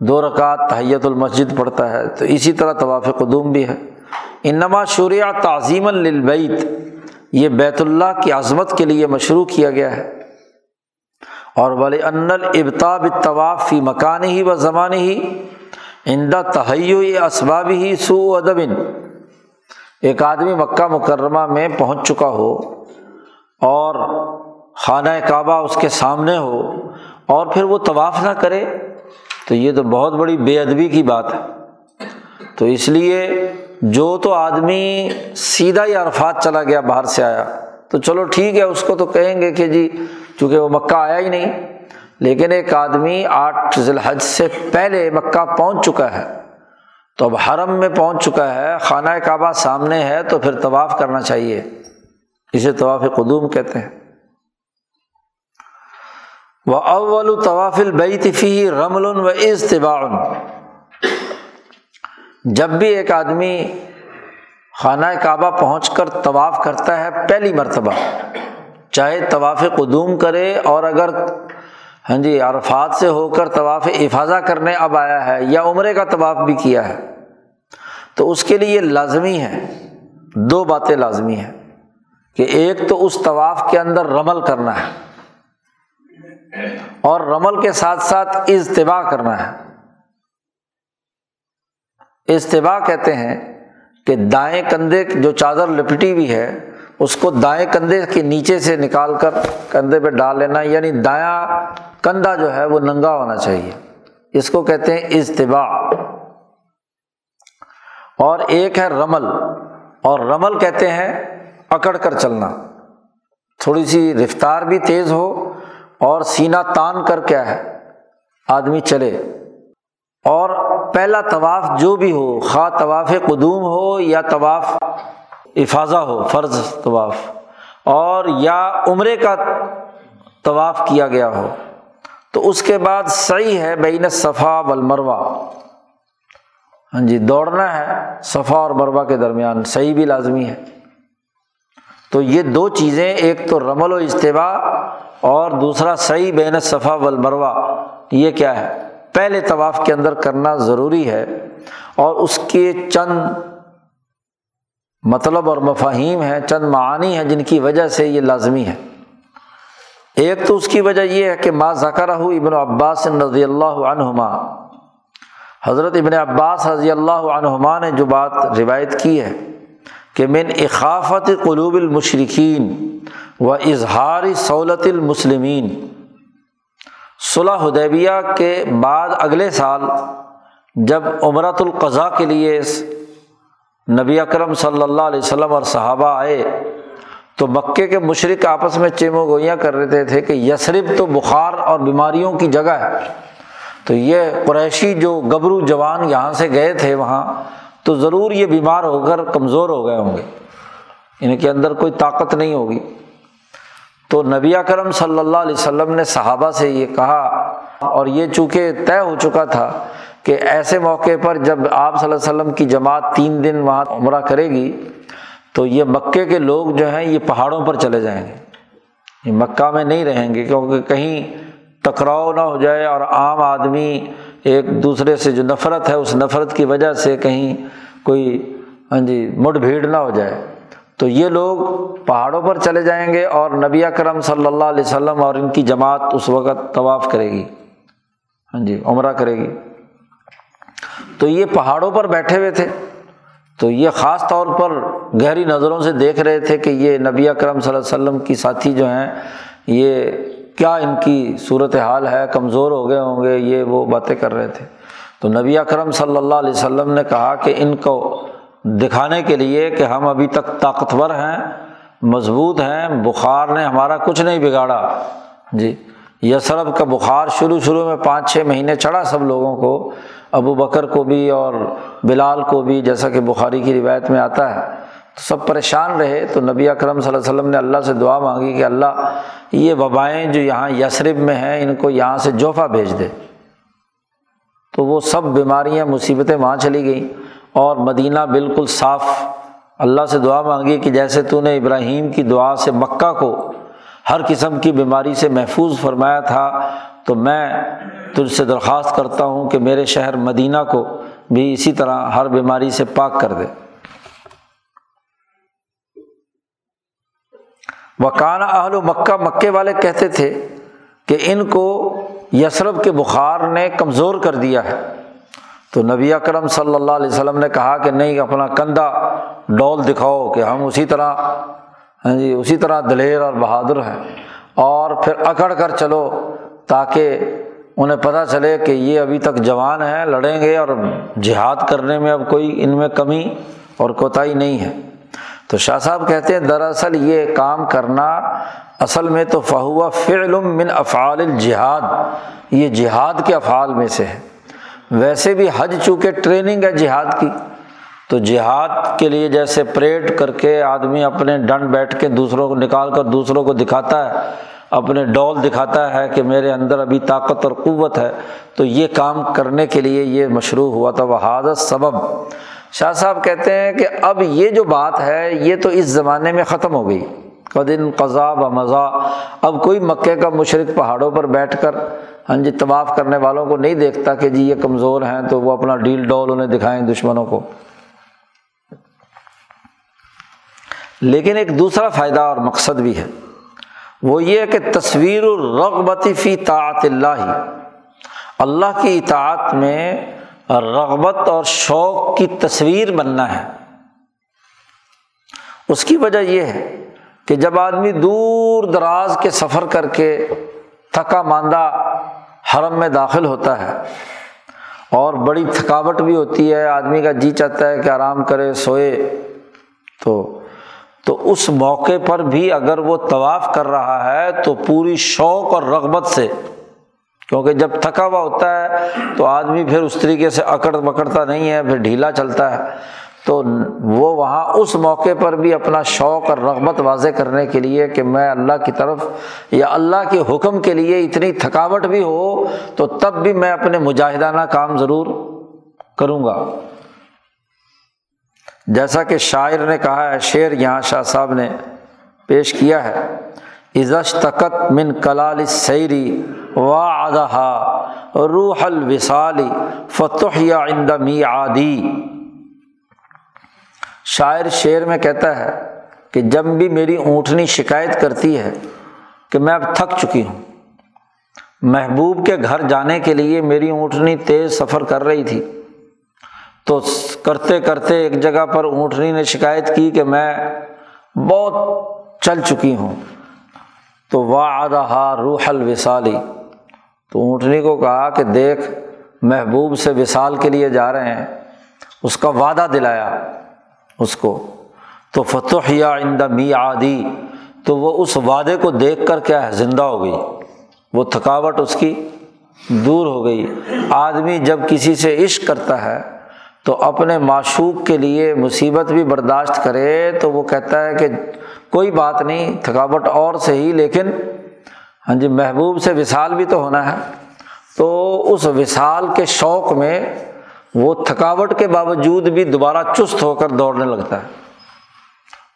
دو رکعت تحیت المسجد پڑھتا ہے، تو اسی طرح طواف قدوم بھی ہے۔ انما شوریہ تعظیم البعید یہ بیت اللہ کی عظمت کے لیے مشروع کیا گیا ہے۔ اور ولی ان البتاب طواف فی مکان ہی و زمان ہی اندہ تحیع اسباب ہی سو ادبن ایک آدمی مکہ مکرمہ میں پہنچ چکا ہو اور خانہ کعبہ اس کے سامنے ہو اور پھر وہ طواف نہ کرے تو یہ تو بہت بڑی بے ادبی کی بات ہے۔ تو اس لیے جو تو آدمی سیدھا ہی عرفات چلا گیا، باہر سے آیا۔ تو چلو ٹھیک ہے، اس کو تو کہیں گے کہ جی چونکہ وہ مکہ آیا ہی نہیں۔ لیکن ایک آدمی آٹھ ذی الحج سے پہلے مکہ پہنچ چکا ہے۔ تو اب حرم میں پہنچ چکا ہے، خانہ کعبہ سامنے ہے، تو پھر طواف کرنا چاہیے۔ اسے طواف قدوم کہتے ہیں۔ وہ اول طواف البعیطفی رمل و اجتباع جب بھی ایک آدمی خانہ کعبہ پہنچ کر طواف کرتا ہے، پہلی مرتبہ، چاہے طواف قدوم کرے اور اگر ہاں جی عرفات سے ہو کر طواف افاظہ کرنے اب آیا ہے یا عمرے کا طواف بھی کیا ہے، تو اس کے لیے یہ لازمی ہے، دو باتیں لازمی ہیں کہ ایک تو اس طواف کے اندر رمل کرنا ہے۔ اور رمل کے ساتھ ساتھ اجتباع کرنا ہے۔ اجتباع کہتے ہیں کہ دائیں کندھے جو چادر لپٹی ہوئی ہے، اس کو دائیں کندھے کے نیچے سے نکال کر کندھے پہ ڈال لینا یعنی دایاں کندھا جو ہے وہ ننگا ہونا چاہیے۔ اس کو کہتے ہیں اجتباع۔ اور ایک ہے رمل۔ اور رمل کہتے ہیں اکڑ کر چلنا۔ تھوڑی سی رفتار بھی تیز ہو اور سینہ تان کر کیا ہے۔ آدمی چلے۔ اور پہلا طواف جو بھی ہو، خواہ طواف قدوم ہو یا طواف افاظہ ہو، فرض طواف، اور یا عمرے کا طواف کیا گیا ہو، تو اس کے بعد صحیح ہے، بین صفا والمروا ہاں جی دوڑنا ہے صفا اور مروا کے درمیان، صحیح بھی لازمی ہے۔ تو یہ دو چیزیں، ایک تو رمل و اجتباع اور دوسرا، صحیح بین صفا والمروا یہ کیا ہے؟ پہلے طواف کے اندر کرنا ضروری ہے اور اس کے چند مطلب اور مفاہیم ہیں، چند معانی ہیں جن کی وجہ سے یہ لازمی ہے۔ ایک تو اس کی وجہ یہ ہے کہ ماں ذکر ابن عباس رضی اللہ عنہما۔ حضرت ابن عباس رضی اللہ عنہما نے جو بات روایت کی ہے کہ من اخافت قلوب المشرقین و اظہار سولت المسلمین۔ صلح حدیبیہ کے بعد اگلے سال جب عمرۃ القضاء کے لیے نبی اکرم صلی اللہ علیہ وسلم اور صحابہ آئے تو مکے کے مشرق آپس میں چیمو گوئیاں کر رہے تھے کہ یسرف تو بخار اور بیماریوں کی جگہ ہے۔ تو یہ قریشی جو گبرو جوان یہاں سے گئے تھے وہاں تو ضرور یہ بیمار ہو کر کمزور ہو گئے ہوں گے۔ ان کے اندر کوئی طاقت نہیں ہوگی۔ تو نبی کرم صلی اللہ علیہ وسلم نے صحابہ سے یہ کہا، اور یہ چونکہ طے ہو چکا تھا کہ ایسے موقع پر جب آپ صلی اللہ علیہ وسلم کی جماعت تین دن وہاں عمرہ کرے گی، تو یہ مکے کے لوگ جو ہیں یہ پہاڑوں پر چلے جائیں گے۔ یہ مکہ میں نہیں رہیں گے کیونکہ کہیں ٹکراؤ نہ ہو جائے اور عام آدمی ایک دوسرے سے جو نفرت ہے، اس نفرت کی وجہ سے کہیں کوئی ہاں جی مٹ بھیڑ نہ ہو جائے۔ تو یہ لوگ پہاڑوں پر چلے جائیں گے اور نبی کرم صلی اللہ علیہ وسلم اور ان کی جماعت اس وقت طواف کرے گی۔ ہاں جی عمرہ کرے گی۔ تو یہ پہاڑوں پر بیٹھے ہوئے تھے۔ تو یہ خاص طور پر گہری نظروں سے دیکھ رہے تھے کہ یہ نبی اکرم صلی اللہ علیہ وسلم کی ساتھی جو ہیں، یہ کیا ان کی صورت حال ہے؟ کمزور ہو گئے ہوں گے، یہ وہ باتیں کر رہے تھے۔ تو نبی اکرم صلی اللہ علیہ وسلم نے کہا کہ ان کو دکھانے کے لیے کہ ہم ابھی تک طاقتور ہیں، مضبوط ہیں، بخار نے ہمارا کچھ نہیں بگاڑا۔ جی یسرب کا بخار شروع شروع میں پانچ چھ مہینے چڑھا سب لوگوں کو۔ ابو بکر کو بھی اور بلال کو بھی، جیسا کہ بخاری کی روایت میں آتا ہے۔ سب پریشان رہے تو نبی اکرم صلی اللہ علیہ وسلم نے اللہ سے دعا مانگی کہ اللہ یہ وبائیں جو یہاں یسرب میں ہیں ان کو یہاں سے جوفہ بھیج دے۔ تو وہ سب بیماریاں، مصیبتیں وہاں چلی گئیں اور مدینہ بالکل صاف۔ اللہ سے دعا مانگی کہ جیسے تو نے ابراہیم کی دعا سے مکہ کو ہر قسم کی بیماری سے محفوظ فرمایا تھا، تو میں تجھ سے درخواست کرتا ہوں کہ میرے شہر مدینہ کو بھی اسی طرح ہر بیماری سے پاک کر دے۔ وکانہ اہل و مکہ، مکے والے کہتے تھے کہ ان کو یسرف کے بخار نے کمزور کر دیا ہے۔ تو نبی اکرم صلی اللہ علیہ وسلم نے کہا کہ نہیں، اپنا کندھا ڈول دکھاؤ کہ ہم اسی طرح ہاں جی اسی طرح دلیر اور بہادر ہیں۔ اور پھر اکڑ کر چلو تاکہ انہیں پتہ چلے کہ یہ ابھی تک جوان ہیں، لڑیں گے اور جہاد کرنے میں اب کوئی ان میں کمی اور کوتاہی نہیں ہے۔ تو شاہ صاحب کہتے ہیں، دراصل یہ کام کرنا اصل میں تو فہوا فعلم من افعال الجہاد۔ یہ جہاد کے افعال میں سے ہے۔ ویسے بھی حج چونکہ ٹریننگ ہے جہاد کی، تو جہاد کے لیے جیسے پریڈ کر کے آدمی اپنے ڈنڈ بیٹھ کے دوسروں کو نکال کر دوسروں کو دکھاتا ہے، اپنے ڈول دکھاتا ہے کہ میرے اندر ابھی طاقت اور قوت ہے۔ تو یہ کام کرنے کے لیے یہ مشروع ہوا تھا۔ وہ حادث سبب۔ شاہ صاحب کہتے ہیں کہ اب یہ جو بات ہے، یہ تو اس زمانے میں ختم ہو گئی۔ قدن قضا و مزہ اب کوئی مکے کا مشرق پہاڑوں پر بیٹھ کر ہاں جی طواف کرنے والوں کو نہیں دیکھتا کہ جی یہ کمزور ہیں، تو وہ اپنا ڈیل ڈول انہیں دکھائیں دشمنوں کو۔ لیکن ایک دوسرا فائدہ اور مقصد بھی ہے۔ وہ یہ کہ تصویر الرغبتی فی طاعت اللہ۔ اللہ کی اطاعت میں رغبت اور شوق کی تصویر بننا ہے۔ اس کی وجہ یہ ہے کہ جب آدمی دور دراز کے سفر کر کے تھکا ماندہ حرم میں داخل ہوتا ہے اور بڑی تھکاوٹ بھی ہوتی ہے، آدمی کا جی چاہتا ہے کہ آرام کرے، سوئے، تو تو اس موقع پر بھی اگر وہ طواف کر رہا ہے تو پوری شوق اور رغبت سے کیونکہ جب تھکا ہوا ہوتا ہے تو آدمی پھر اس طریقے سے اکڑ پکڑتا نہیں ہے، پھر ڈھیلا چلتا ہے۔ تو وہ وہاں اس موقع پر بھی اپنا شوق اور رغبت واضح کرنے کے لیے کہ میں اللہ کی طرف یا اللہ کے حکم کے لیے اتنی تھکاوٹ بھی ہو تو تب بھی میں اپنے مجاہدانہ کام ضرور کروں گا۔ جیسا کہ شاعر نے کہا ہے، شعر یہاں شاہ صاحب نے پیش کیا ہے۔ عزش تقت من کلال سیری وا ادہا روح الوسالی فتح یا می عادی شاعر شعر میں کہتا ہے کہ جب بھی میری اونٹنی شکایت کرتی ہے کہ میں اب تھک چکی ہوں، محبوب کے گھر جانے کے لیے میری اونٹنی تیز سفر کر رہی تھی۔ تو کرتے کرتے ایک جگہ پر اونٹنی نے شکایت کی کہ میں بہت چل چکی ہوں۔ تو وا روح الوسالی تو اونٹنی کو کہا کہ دیکھ، محبوب سے وصال کے لیے جا رہے ہیں۔ اس کا وعدہ دلایا اس کو۔ تو فتح یا آئندہ می عادی تو وہ اس وعدے کو دیکھ کر کیا ہے؟ زندہ ہو گئی۔ وہ تھکاوٹ اس کی دور ہو گئی۔ آدمی جب کسی سے عشق کرتا ہے، تو اپنے معشوق کے لیے مصیبت بھی برداشت کرے تو وہ کہتا ہے کہ کوئی بات نہیں، تھکاوٹ اور سے ہی، لیکن ہاں جی محبوب سے وصال بھی تو ہونا ہے۔ تو اس وصال کے شوق میں وہ تھکاوٹ کے باوجود بھی دوبارہ چست ہو کر دوڑنے لگتا ہے۔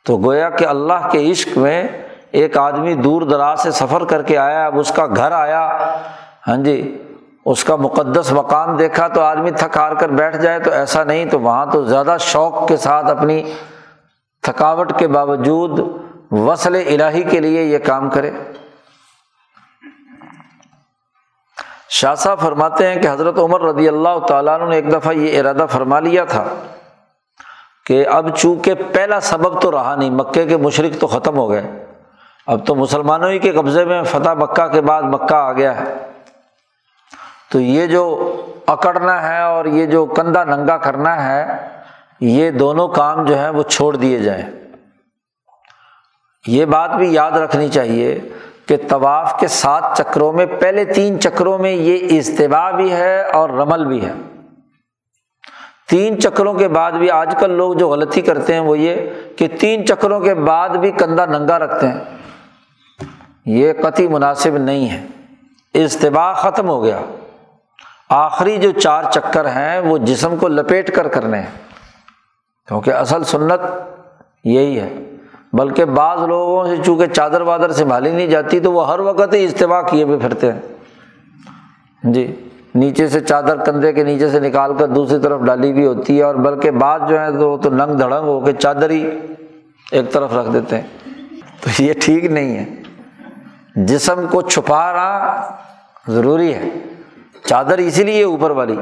تو گویا کہ اللہ کے عشق میں ایک آدمی دور دراز سے سفر کر کے آیا، اب اس کا گھر آیا۔ ہاں جی اس کا مقدس مقام دیکھا تو آدمی تھک ہار کر بیٹھ جائے، تو ایسا نہیں، تو وہاں تو زیادہ شوق کے ساتھ اپنی تھکاوٹ کے باوجود وصل الہی کے لیے یہ کام کرے۔ شاہ صاحب فرماتے ہیں کہ حضرت عمر رضی اللہ تعالیٰ نے ایک دفعہ یہ ارادہ فرما لیا تھا کہ اب چونکہ پہلا سبب تو رہا نہیں، مکے کے مشرق تو ختم ہو گئے۔ اب تو مسلمانوں ہی کے قبضے میں فتح مکہ کے بعد مکہ آ گیا ہے۔ تو یہ جو اکڑنا ہے اور یہ جو کندھا ننگا کرنا ہے، یہ دونوں کام جو ہیں وہ چھوڑ دیے جائیں۔ یہ بات بھی یاد رکھنی چاہیے کہ طواف کے سات چکروں میں، پہلے تین چکروں میں یہ اجتباع بھی ہے اور رمل بھی ہے۔ تین چکروں کے بعد بھی آج کل لوگ جو غلطی کرتے ہیں وہ یہ کہ تین چکروں کے بعد بھی کندھا ننگا رکھتے ہیں۔ یہ قطعی مناسب نہیں ہے۔ اجتباع ختم ہو گیا۔ آخری جو چار چکر ہیں وہ جسم کو لپیٹ کر کرنے ہیں۔ کیونکہ اصل سنت یہی ہے۔ بلکہ بعض لوگوں سے چونکہ چادر وادر سنبھالی نہیں جاتی تو وہ ہر وقت ہی اجتباع کیے ہوئے پھرتے ہیں۔ جی نیچے سے چادر کندھے کے نیچے سے نکال کر دوسری طرف ڈالی بھی ہوتی ہے اور بلکہ بعض جو ہے تو وہ تو ننگ دھڑنگ ہو کے چادر ہی ایک طرف رکھ دیتے ہیں۔ تو یہ ٹھیک نہیں ہے۔ جسم کو چھپانا ضروری ہے۔ چادر اسی لیے اوپر والی۔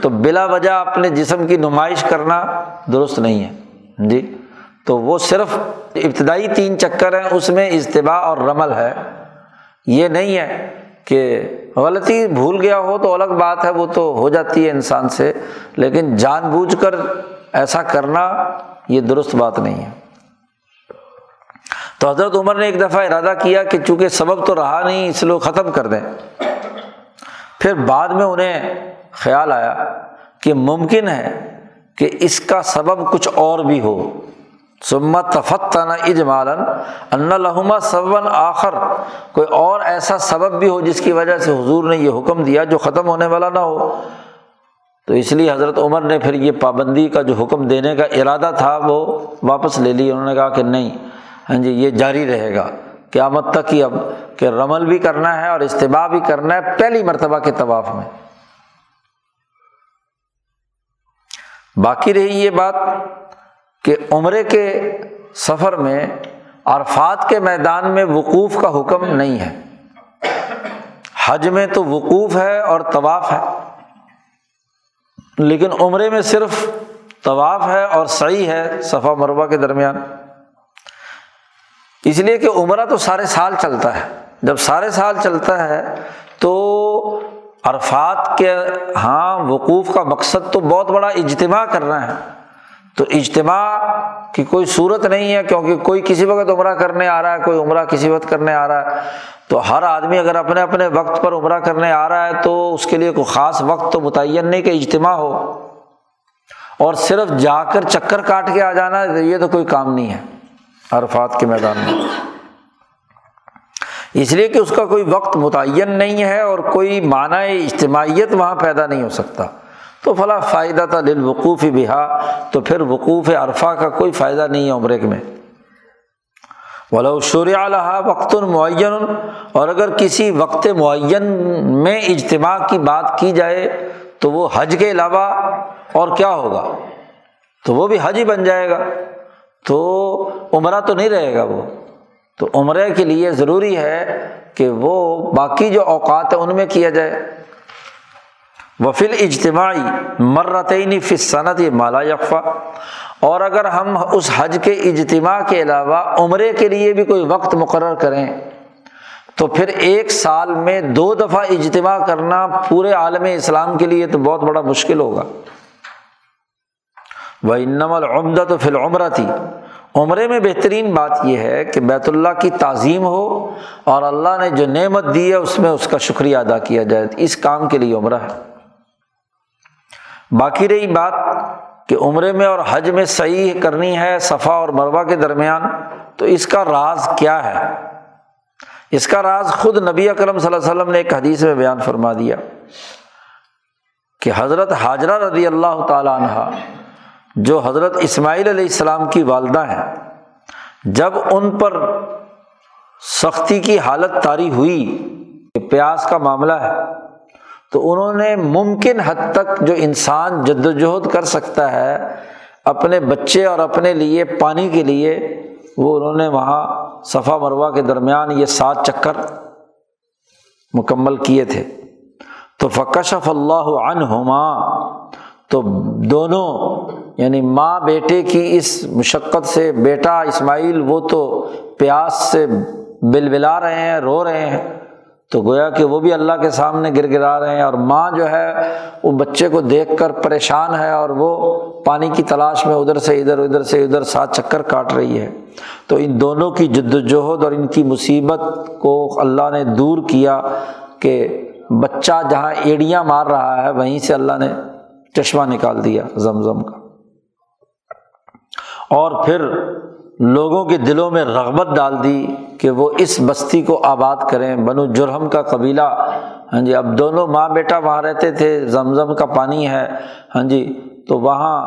تو بلا وجہ اپنے جسم کی نمائش کرنا درست نہیں ہے۔ جی۔ تو وہ صرف ابتدائی تین چکر ہیں، اس میں اجتباع اور رمل ہے۔ یہ نہیں ہے کہ غلطی بھول گیا ہو تو الگ بات ہے، وہ تو ہو جاتی ہے انسان سے۔ لیکن جان بوجھ کر ایسا کرنا یہ درست بات نہیں ہے۔ تو حضرت عمر نے ایک دفعہ ارادہ کیا کہ چونکہ سبب تو رہا نہیں، اس لیے ختم کر دیں۔ پھر بعد میں انہیں خیال آیا کہ ممکن ہے کہ اس کا سبب کچھ اور بھی ہو۔ سمت تفتن اجمالن ان لہما سبن آخر۔ کوئی اور ایسا سبب بھی ہو جس کی وجہ سے حضور نے یہ حکم دیا جو ختم ہونے والا نہ ہو۔ تو اس لیے حضرت عمر نے پھر یہ پابندی کا جو حکم دینے کا ارادہ تھا وہ واپس لے لی۔ انہوں نے کہا کہ نہیں ہاں جی یہ جاری رہے گا۔ قیامت تک ہی اب کہ رمل بھی کرنا ہے اور اجتباع بھی کرنا ہے پہلی مرتبہ کے طواف میں۔ باقی رہی یہ بات کہ عمرے کے سفر میں عرفات کے میدان میں وقوف کا حکم نہیں ہے۔ حج میں تو وقوف ہے اور طواف ہے۔ لیکن عمرے میں صرف طواف ہے اور صحیح ہے صفا مربع کے درمیان۔ اس لیے کہ عمرہ تو سارے سال چلتا ہے۔ جب سارے سال چلتا ہے تو عرفات کے ہاں وقوف کا مقصد تو بہت بڑا اجتماع کرنا ہے تو اجتماع کی کوئی صورت نہیں ہے کیونکہ کوئی کسی وقت عمرہ کرنے آ رہا ہے، کوئی عمرہ کسی وقت کرنے آ رہا ہے۔ تو ہر آدمی اگر اپنے اپنے وقت پر عمرہ کرنے آ رہا ہے تو اس کے لیے کوئی خاص وقت تو متعین نہیں کہ اجتماع ہو۔ اور صرف جا کر چکر کاٹ کے آ جانا، یہ تو کوئی کام نہیں ہے۔ عرفات کے میدان میں۔ اس لیے کہ اس کا کوئی وقت متعین نہیں ہے اور کوئی معنی اجتماعیت وہاں پیدا نہیں ہو سکتا۔ تو فلاں فائدہ تھا دل وقوف بہا، تو پھر وقوف عرفہ کا کوئی فائدہ نہیں ہے عمرے میں۔ ولو شور الحا وقت المعین اور اگر کسی وقت معین میں اجتماع کی بات کی جائے، تو وہ حج کے علاوہ اور کیا ہوگا؟ تو وہ بھی حج ہی بن جائے گا۔ تو عمرہ تو نہیں رہے گا وہ۔ تو عمرے کے لیے ضروری ہے کہ وہ باقی جو اوقات ہیں ان میں کیا جائے۔ وفل اجتماعی مرتعینی فصنت یہ مالا یکفا اور اگر ہم اس حج کے اجتماع کے علاوہ عمرے کے لیے بھی کوئی وقت مقرر کریں، تو پھر ایک سال میں دو دفعہ اجتماع کرنا پورے عالم اسلام کے لیے تو بہت بڑا مشکل ہوگا۔ وہ انم العمدہ تو فی عمرہ تھی عمرے میں بہترین بات یہ ہے کہ بیت اللہ کی تعظیم ہو اور اللہ نے جو نعمت دی ہے، اس میں اس کا شکریہ ادا کیا جائے۔ اس کام کے لیے عمرہ ہے۔ باقی رہی بات کہ عمرے میں اور حج میں صحیح کرنی ہے صفا اور مربع کے درمیان، تو اس کا راز کیا ہے؟ اس کا راز خود نبی اکرم صلی اللہ علیہ وسلم نے ایک حدیث میں بیان فرما دیا کہ حضرت حاجرہ رضی اللہ تعالیٰ عنہ، جو حضرت اسماعیل علیہ السلام کی والدہ ہیں، جب ان پر سختی کی حالت طاری ہوئی کہ پیاس کا معاملہ ہے تو انہوں نے ممکن حد تک جو انسان جد وجہد کر سکتا ہے، اپنے بچے اور اپنے لیے، پانی کے لیے، وہ انہوں نے وہاں صفا مروا کے درمیان یہ سات چکر مکمل کیے تھے۔ تو فکشف اللہ عنہما، تو دونوں یعنی ماں بیٹے کی اس مشقت سے، بیٹا اسماعیل وہ تو پیاس سے بل بلا رہے ہیں، رو رہے ہیں۔ تو گویا کہ وہ بھی اللہ کے سامنے گر گرا رہے ہیں اور ماں جو ہے، وہ بچے کو دیکھ کر پریشان ہے اور وہ پانی کی تلاش میں ادھر سے ادھر ادھر سے ادھر سات چکر کاٹ رہی ہے۔ تو ان دونوں کی جد وجہد اور ان کی مصیبت کو اللہ نے دور کیا کہ بچہ جہاں ایڑیاں مار رہا ہے، وہیں سے اللہ نے چشمہ نکال دیا زمزم کا۔ اور پھر لوگوں کے دلوں میں رغبت ڈال دی کہ وہ اس بستی کو آباد کریں۔ بنو جرہم کا قبیلہ ہاں جی اب دونوں ماں بیٹا وہاں رہتے تھے، زمزم کا پانی ہے ہاں جی تو وہاں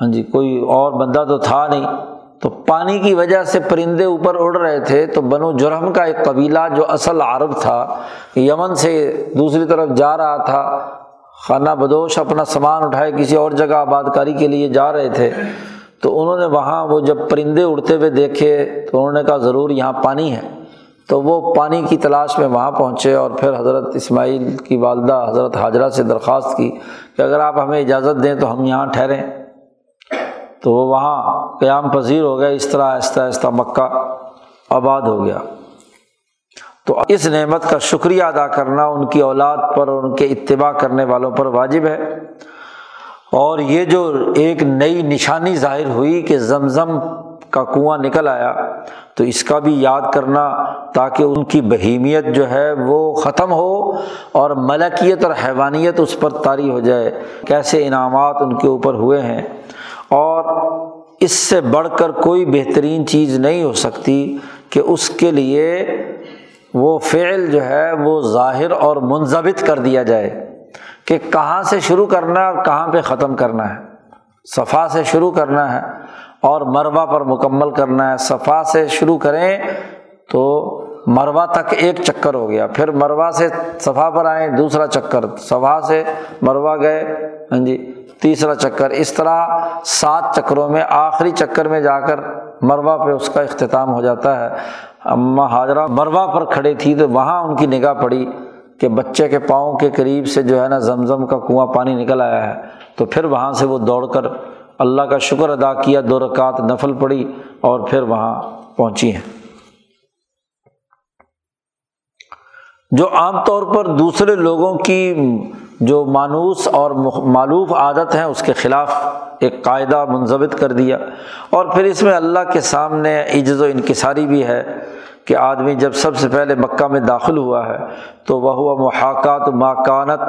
ہاں جی کوئی اور بندہ تو تھا نہیں۔ تو پانی کی وجہ سے پرندے اوپر اڑ رہے تھے۔ تو بنو جرہم کا ایک قبیلہ جو اصل عرب تھا، یمن سے دوسری طرف جا رہا تھا، خانہ بدوش اپنا سامان اٹھائے کسی اور جگہ آباد کاری کے لیے جا رہے تھے۔ تو انہوں نے وہاں وہ جب پرندے اڑتے ہوئے دیکھے تو انہوں نے کہا ضرور یہاں پانی ہے۔ تو وہ پانی کی تلاش میں وہاں پہنچے اور پھر حضرت اسماعیل کی والدہ حضرت حاجرہ سے درخواست کی کہ اگر آپ ہمیں اجازت دیں تو ہم یہاں ٹھہریں۔ تو وہ وہاں قیام پذیر ہو گیا اس طرح، آہستہ آہستہ مکہ آباد ہو گیا۔ تو اس نعمت کا شکریہ ادا کرنا ان کی اولاد پر اور ان کے اتباع کرنے والوں پر واجب ہے۔ اور یہ جو ایک نئی نشانی ظاہر ہوئی کہ زمزم کا کنواں نکل آیا، تو اس کا بھی یاد کرنا تاکہ ان کی بہیمیت جو ہے وہ ختم ہو اور ملکیت اور حیوانیت اس پر طاری ہو جائے۔ کیسے انعامات ان کے اوپر ہوئے ہیں؟ اور اس سے بڑھ کر کوئی بہترین چیز نہیں ہو سکتی کہ اس کے لیے وہ فعل جو ہے وہ ظاہر اور منظمت کر دیا جائے۔ کہ کہاں سے شروع کرنا ہے اور کہاں پہ ختم کرنا ہے۔ صفا سے شروع کرنا ہے اور مربع پر مکمل کرنا ہے۔ صفا سے شروع کریں تو مروا تک ایک چکر ہو گیا۔ پھر مروا سے صفا پر آئیں، دوسرا چکر۔ صفا سے مروا گئے ہاں جی تیسرا چکر۔ اس طرح سات چکروں میں آخری چکر میں جا کر مروا پہ اس کا اختتام ہو جاتا ہے۔ اماں حاضرہ مروا پر کھڑے تھی تو وہاں ان کی نگاہ پڑی۔ کہ بچے کے پاؤں کے قریب سے جو ہے نا زمزم کا کنواں پانی نکل آیا ہے، تو پھر وہاں سے وہ دوڑ کر اللہ کا شکر ادا کیا، دو رکعت نفل پڑی اور پھر وہاں پہنچی ہیں۔ جو عام طور پر دوسرے لوگوں کی جو مانوس اور معلوف عادت ہیں، اس کے خلاف ایک قاعدہ منظمت کر دیا۔ اور پھر اس میں اللہ کے سامنے عجز و انکساری بھی ہے۔ کہ آدمی جب سب سے پہلے مکہ میں داخل ہوا ہے تو وہ ہوا محاکات ماکانت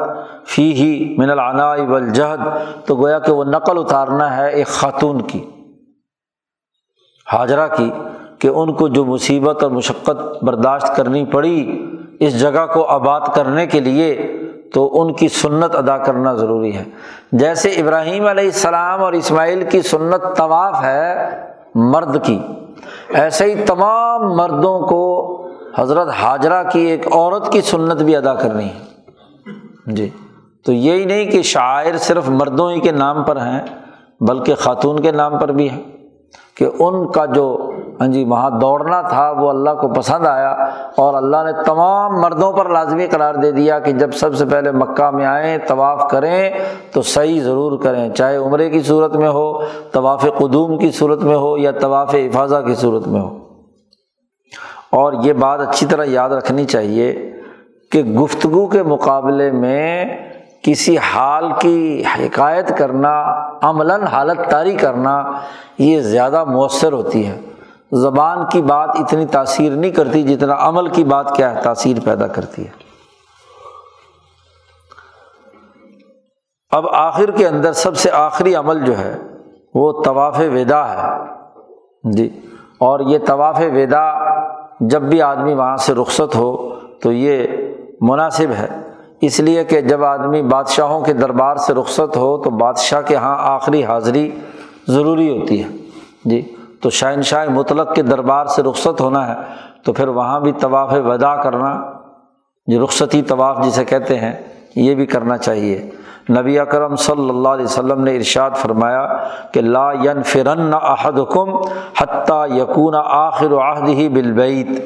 فی ہی من العنا والجہد، تو گویا کہ وہ نقل اتارنا ہے ایک خاتون کی، حاجرہ کی، کہ ان کو جو مصیبت اور مشقت برداشت کرنی پڑی اس جگہ کو آباد کرنے کے لیے، تو ان کی سنت ادا کرنا ضروری ہے۔ جیسے ابراہیم علیہ السلام اور اسماعیل کی سنت طواف ہے مرد کی ایسے ہی تمام مردوں کو حضرت حاجرہ کی ایک عورت کی سنت بھی ادا کرنی ہے۔ جی۔ تو یہی نہیں کہ شاعر صرف مردوں ہی کے نام پر ہیں، بلکہ خاتون کے نام پر بھی ہیں کہ ان کا جو ہاں جی وہاں دوڑنا تھا، وہ اللہ کو پسند آیا اور اللہ نے تمام مردوں پر لازمی قرار دے دیا کہ جب سب سے پہلے مکہ میں آئیں، طواف کریں تو صحیح ضرور کریں، چاہے عمرے کی صورت میں ہو، طواف قدوم کی صورت میں ہو یا طواف حفاظہ کی صورت میں ہو۔ اور یہ بات اچھی طرح یاد رکھنی چاہیے کہ گفتگو کے مقابلے میں کسی حال کی حکایت کرنا، عملاً حالت طاری کرنا، یہ زیادہ مؤثر ہوتی ہے۔ زبان کی بات اتنی تاثیر نہیں کرتی جتنا عمل کی بات کیا ہے، تاثیر پیدا کرتی ہے۔ اب آخر کے اندر سب سے آخری عمل جو ہے، وہ طواف ودا ہے۔ جی اور یہ طواف ودا جب بھی آدمی وہاں سے رخصت ہو تو یہ مناسب ہے۔ اس لیے کہ جب آدمی بادشاہوں کے دربار سے رخصت ہو تو بادشاہ کے یہاں آخری حاضری ضروری ہوتی ہے۔ جی تو شہنشاہ مطلق کے دربار سے رخصت ہونا ہے تو پھر وہاں بھی طواف ودا کرنا، جو رخصتی طواف جسے کہتے ہیں، یہ بھی کرنا چاہیے۔ نبی اکرم صلی اللہ علیہ وسلم نے ارشاد فرمایا کہ لا ین فرن احد حکم حتیٰ یقون آخر و عہد ہی بالبعید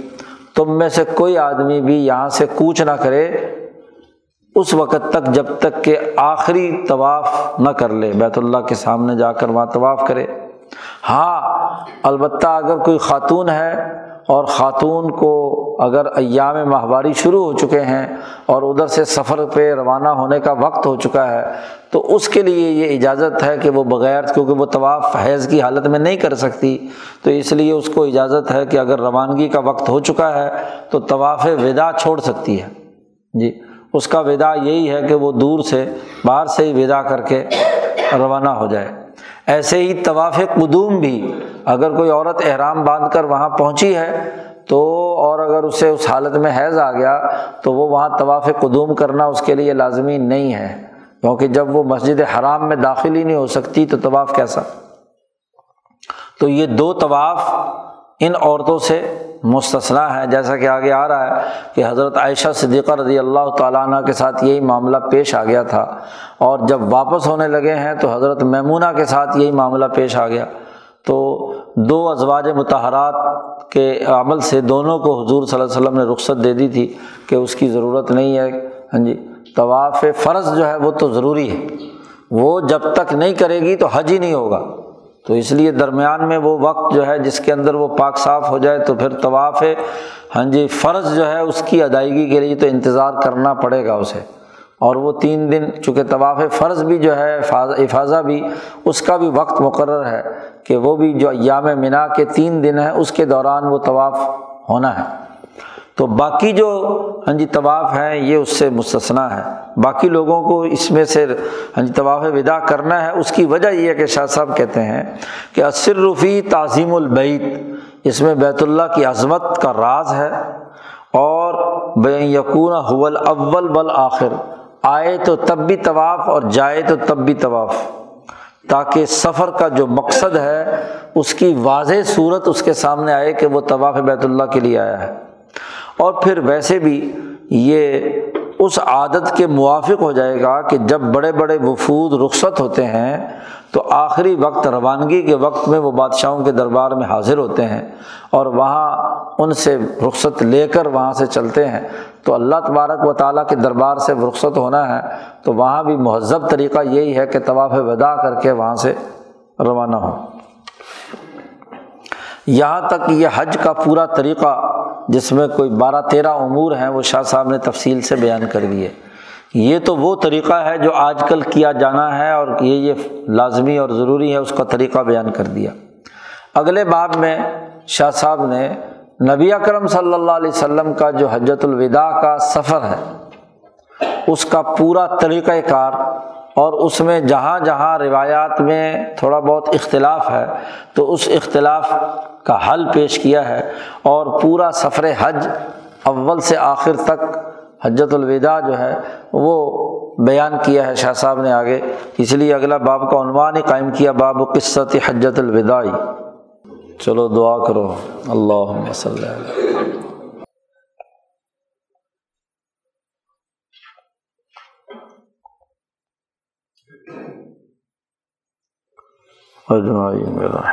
تم میں سے کوئی آدمی بھی یہاں سے کوچ نہ کرے، اس وقت تک جب تک کہ آخری طواف نہ کر لے، بیت اللہ کے سامنے جا کر وہاں طواف کرے۔ ہاں البتہ اگر کوئی خاتون ہے اور خاتون کو اگر ایام ماہواری شروع ہو چکے ہیں اور ادھر سے سفر پہ روانہ ہونے کا وقت ہو چکا ہے، تو اس کے لیے یہ اجازت ہے کہ وہ بغیر، کیونکہ وہ طواف، حیض کی حالت میں نہیں کر سکتی، تو اس لیے اس کو اجازت ہے کہ اگر روانگی کا وقت ہو چکا ہے تو طواف ودا چھوڑ سکتی ہے۔ جی اس کا ودا یہی ہے کہ وہ دور سے، باہر سے ہی ودا کر کے روانہ ہو جائے۔ ایسے ہی طواف قدوم بھی اگر کوئی عورت احرام باندھ کر وہاں پہنچی ہے تو اور اگر اسے اس حالت میں حیض آ گیا تو وہ وہاں طواف قدوم کرنا اس کے لیے لازمی نہیں ہے۔ کیونکہ جب وہ مسجد حرام میں داخل ہی نہیں ہو سکتی تو طواف کیسا؟ تو یہ دو طواف ان عورتوں سے مستثنا ہے، جیسا کہ آگے آ رہا ہے کہ حضرت عائشہ صدیقہ رضی اللہ تعالیٰ عنہ کے ساتھ یہی معاملہ پیش آ گیا تھا۔ اور جب واپس ہونے لگے ہیں تو حضرت میمونہ کے ساتھ یہی معاملہ پیش آ گیا۔ تو دو ازواج متحرات کے عمل سے دونوں کو حضور صلی اللہ علیہ وسلم نے رخصت دے دی تھی کہ اس کی ضرورت نہیں ہے۔ ہاں جی طواف فرض جو ہے وہ تو ضروری ہے۔ وہ جب تک نہیں کرے گی تو حج ہی نہیں ہوگا۔ تو اس لیے درمیان میں وہ وقت جو ہے جس کے اندر وہ پاک صاف ہو جائے تو پھر طواف ہے۔ ہاں جی فرض جو ہے اس کی ادائیگی کے لیے تو انتظار کرنا پڑے گا اسے۔ اور وہ تین دن، چونکہ طواف فرض بھی جو ہے افاظہ بھی، اس کا بھی وقت مقرر ہے کہ وہ بھی جو ایام منا کے تین دن ہیں، اس کے دوران وہ طواف ہونا ہے۔ تو باقی جو ہاں جی طواف ہیں، یہ اس سے مستثنا ہے۔ باقی لوگوں کو اس میں سے ہاں جی طواف ودا کرنا ہے، اس کی وجہ یہ ہے کہ شاہ صاحب کہتے ہیں کہ رفی تعظیم البعید اس میں بیت اللہ کی عظمت کا راز ہے۔ اور بے یقون حول اول بل آخر آئے تو تب بھی طواف اور جائے تو تب بھی طواف۔ تاکہ سفر کا جو مقصد ہے، اس کی واضح صورت اس کے سامنے آئے کہ وہ طواف بیت اللہ کے لیے آیا ہے۔ اور پھر ویسے بھی یہ اس عادت کے موافق ہو جائے گا کہ جب بڑے بڑے وفود رخصت ہوتے ہیں تو آخری وقت روانگی کے وقت میں وہ بادشاہوں کے دربار میں حاضر ہوتے ہیں اور وہاں ان سے رخصت لے کر وہاں سے چلتے ہیں۔ تو اللہ تبارک و تعالیٰ کے دربار سے رخصت ہونا ہے تو وہاں بھی مہذب طریقہ یہی ہے کہ طواف ودا کر کے وہاں سے روانہ ہو۔ یہاں تک یہ حج کا پورا طریقہ جس میں کوئی بارہ تیرہ امور ہیں، وہ شاہ صاحب نے تفصیل سے بیان کر دیے۔ یہ تو وہ طریقہ ہے جو آج کل کیا جانا ہے اور یہ یہ لازمی اور ضروری ہے، اس کا طریقہ بیان کر دیا۔ اگلے باب میں شاہ صاحب نے نبی اکرم صلی اللہ علیہ وسلم کا جو حجت الوداع کا سفر ہے، اس کا پورا طریقۂ کار اور اس میں جہاں جہاں روایات میں تھوڑا بہت اختلاف ہے، تو اس اختلاف کا حل پیش کیا ہے اور پورا سفر حج اول سے آخر تک حجت الوداع جو ہے وہ بیان کیا ہے شاہ صاحب نے آگے۔ اس لیے اگلا باب کا عنوان ہی قائم کیا، باب قصت حجت الوداعی چلو دعا کرو۔ اللہ صلی اللہ اجمائی میرا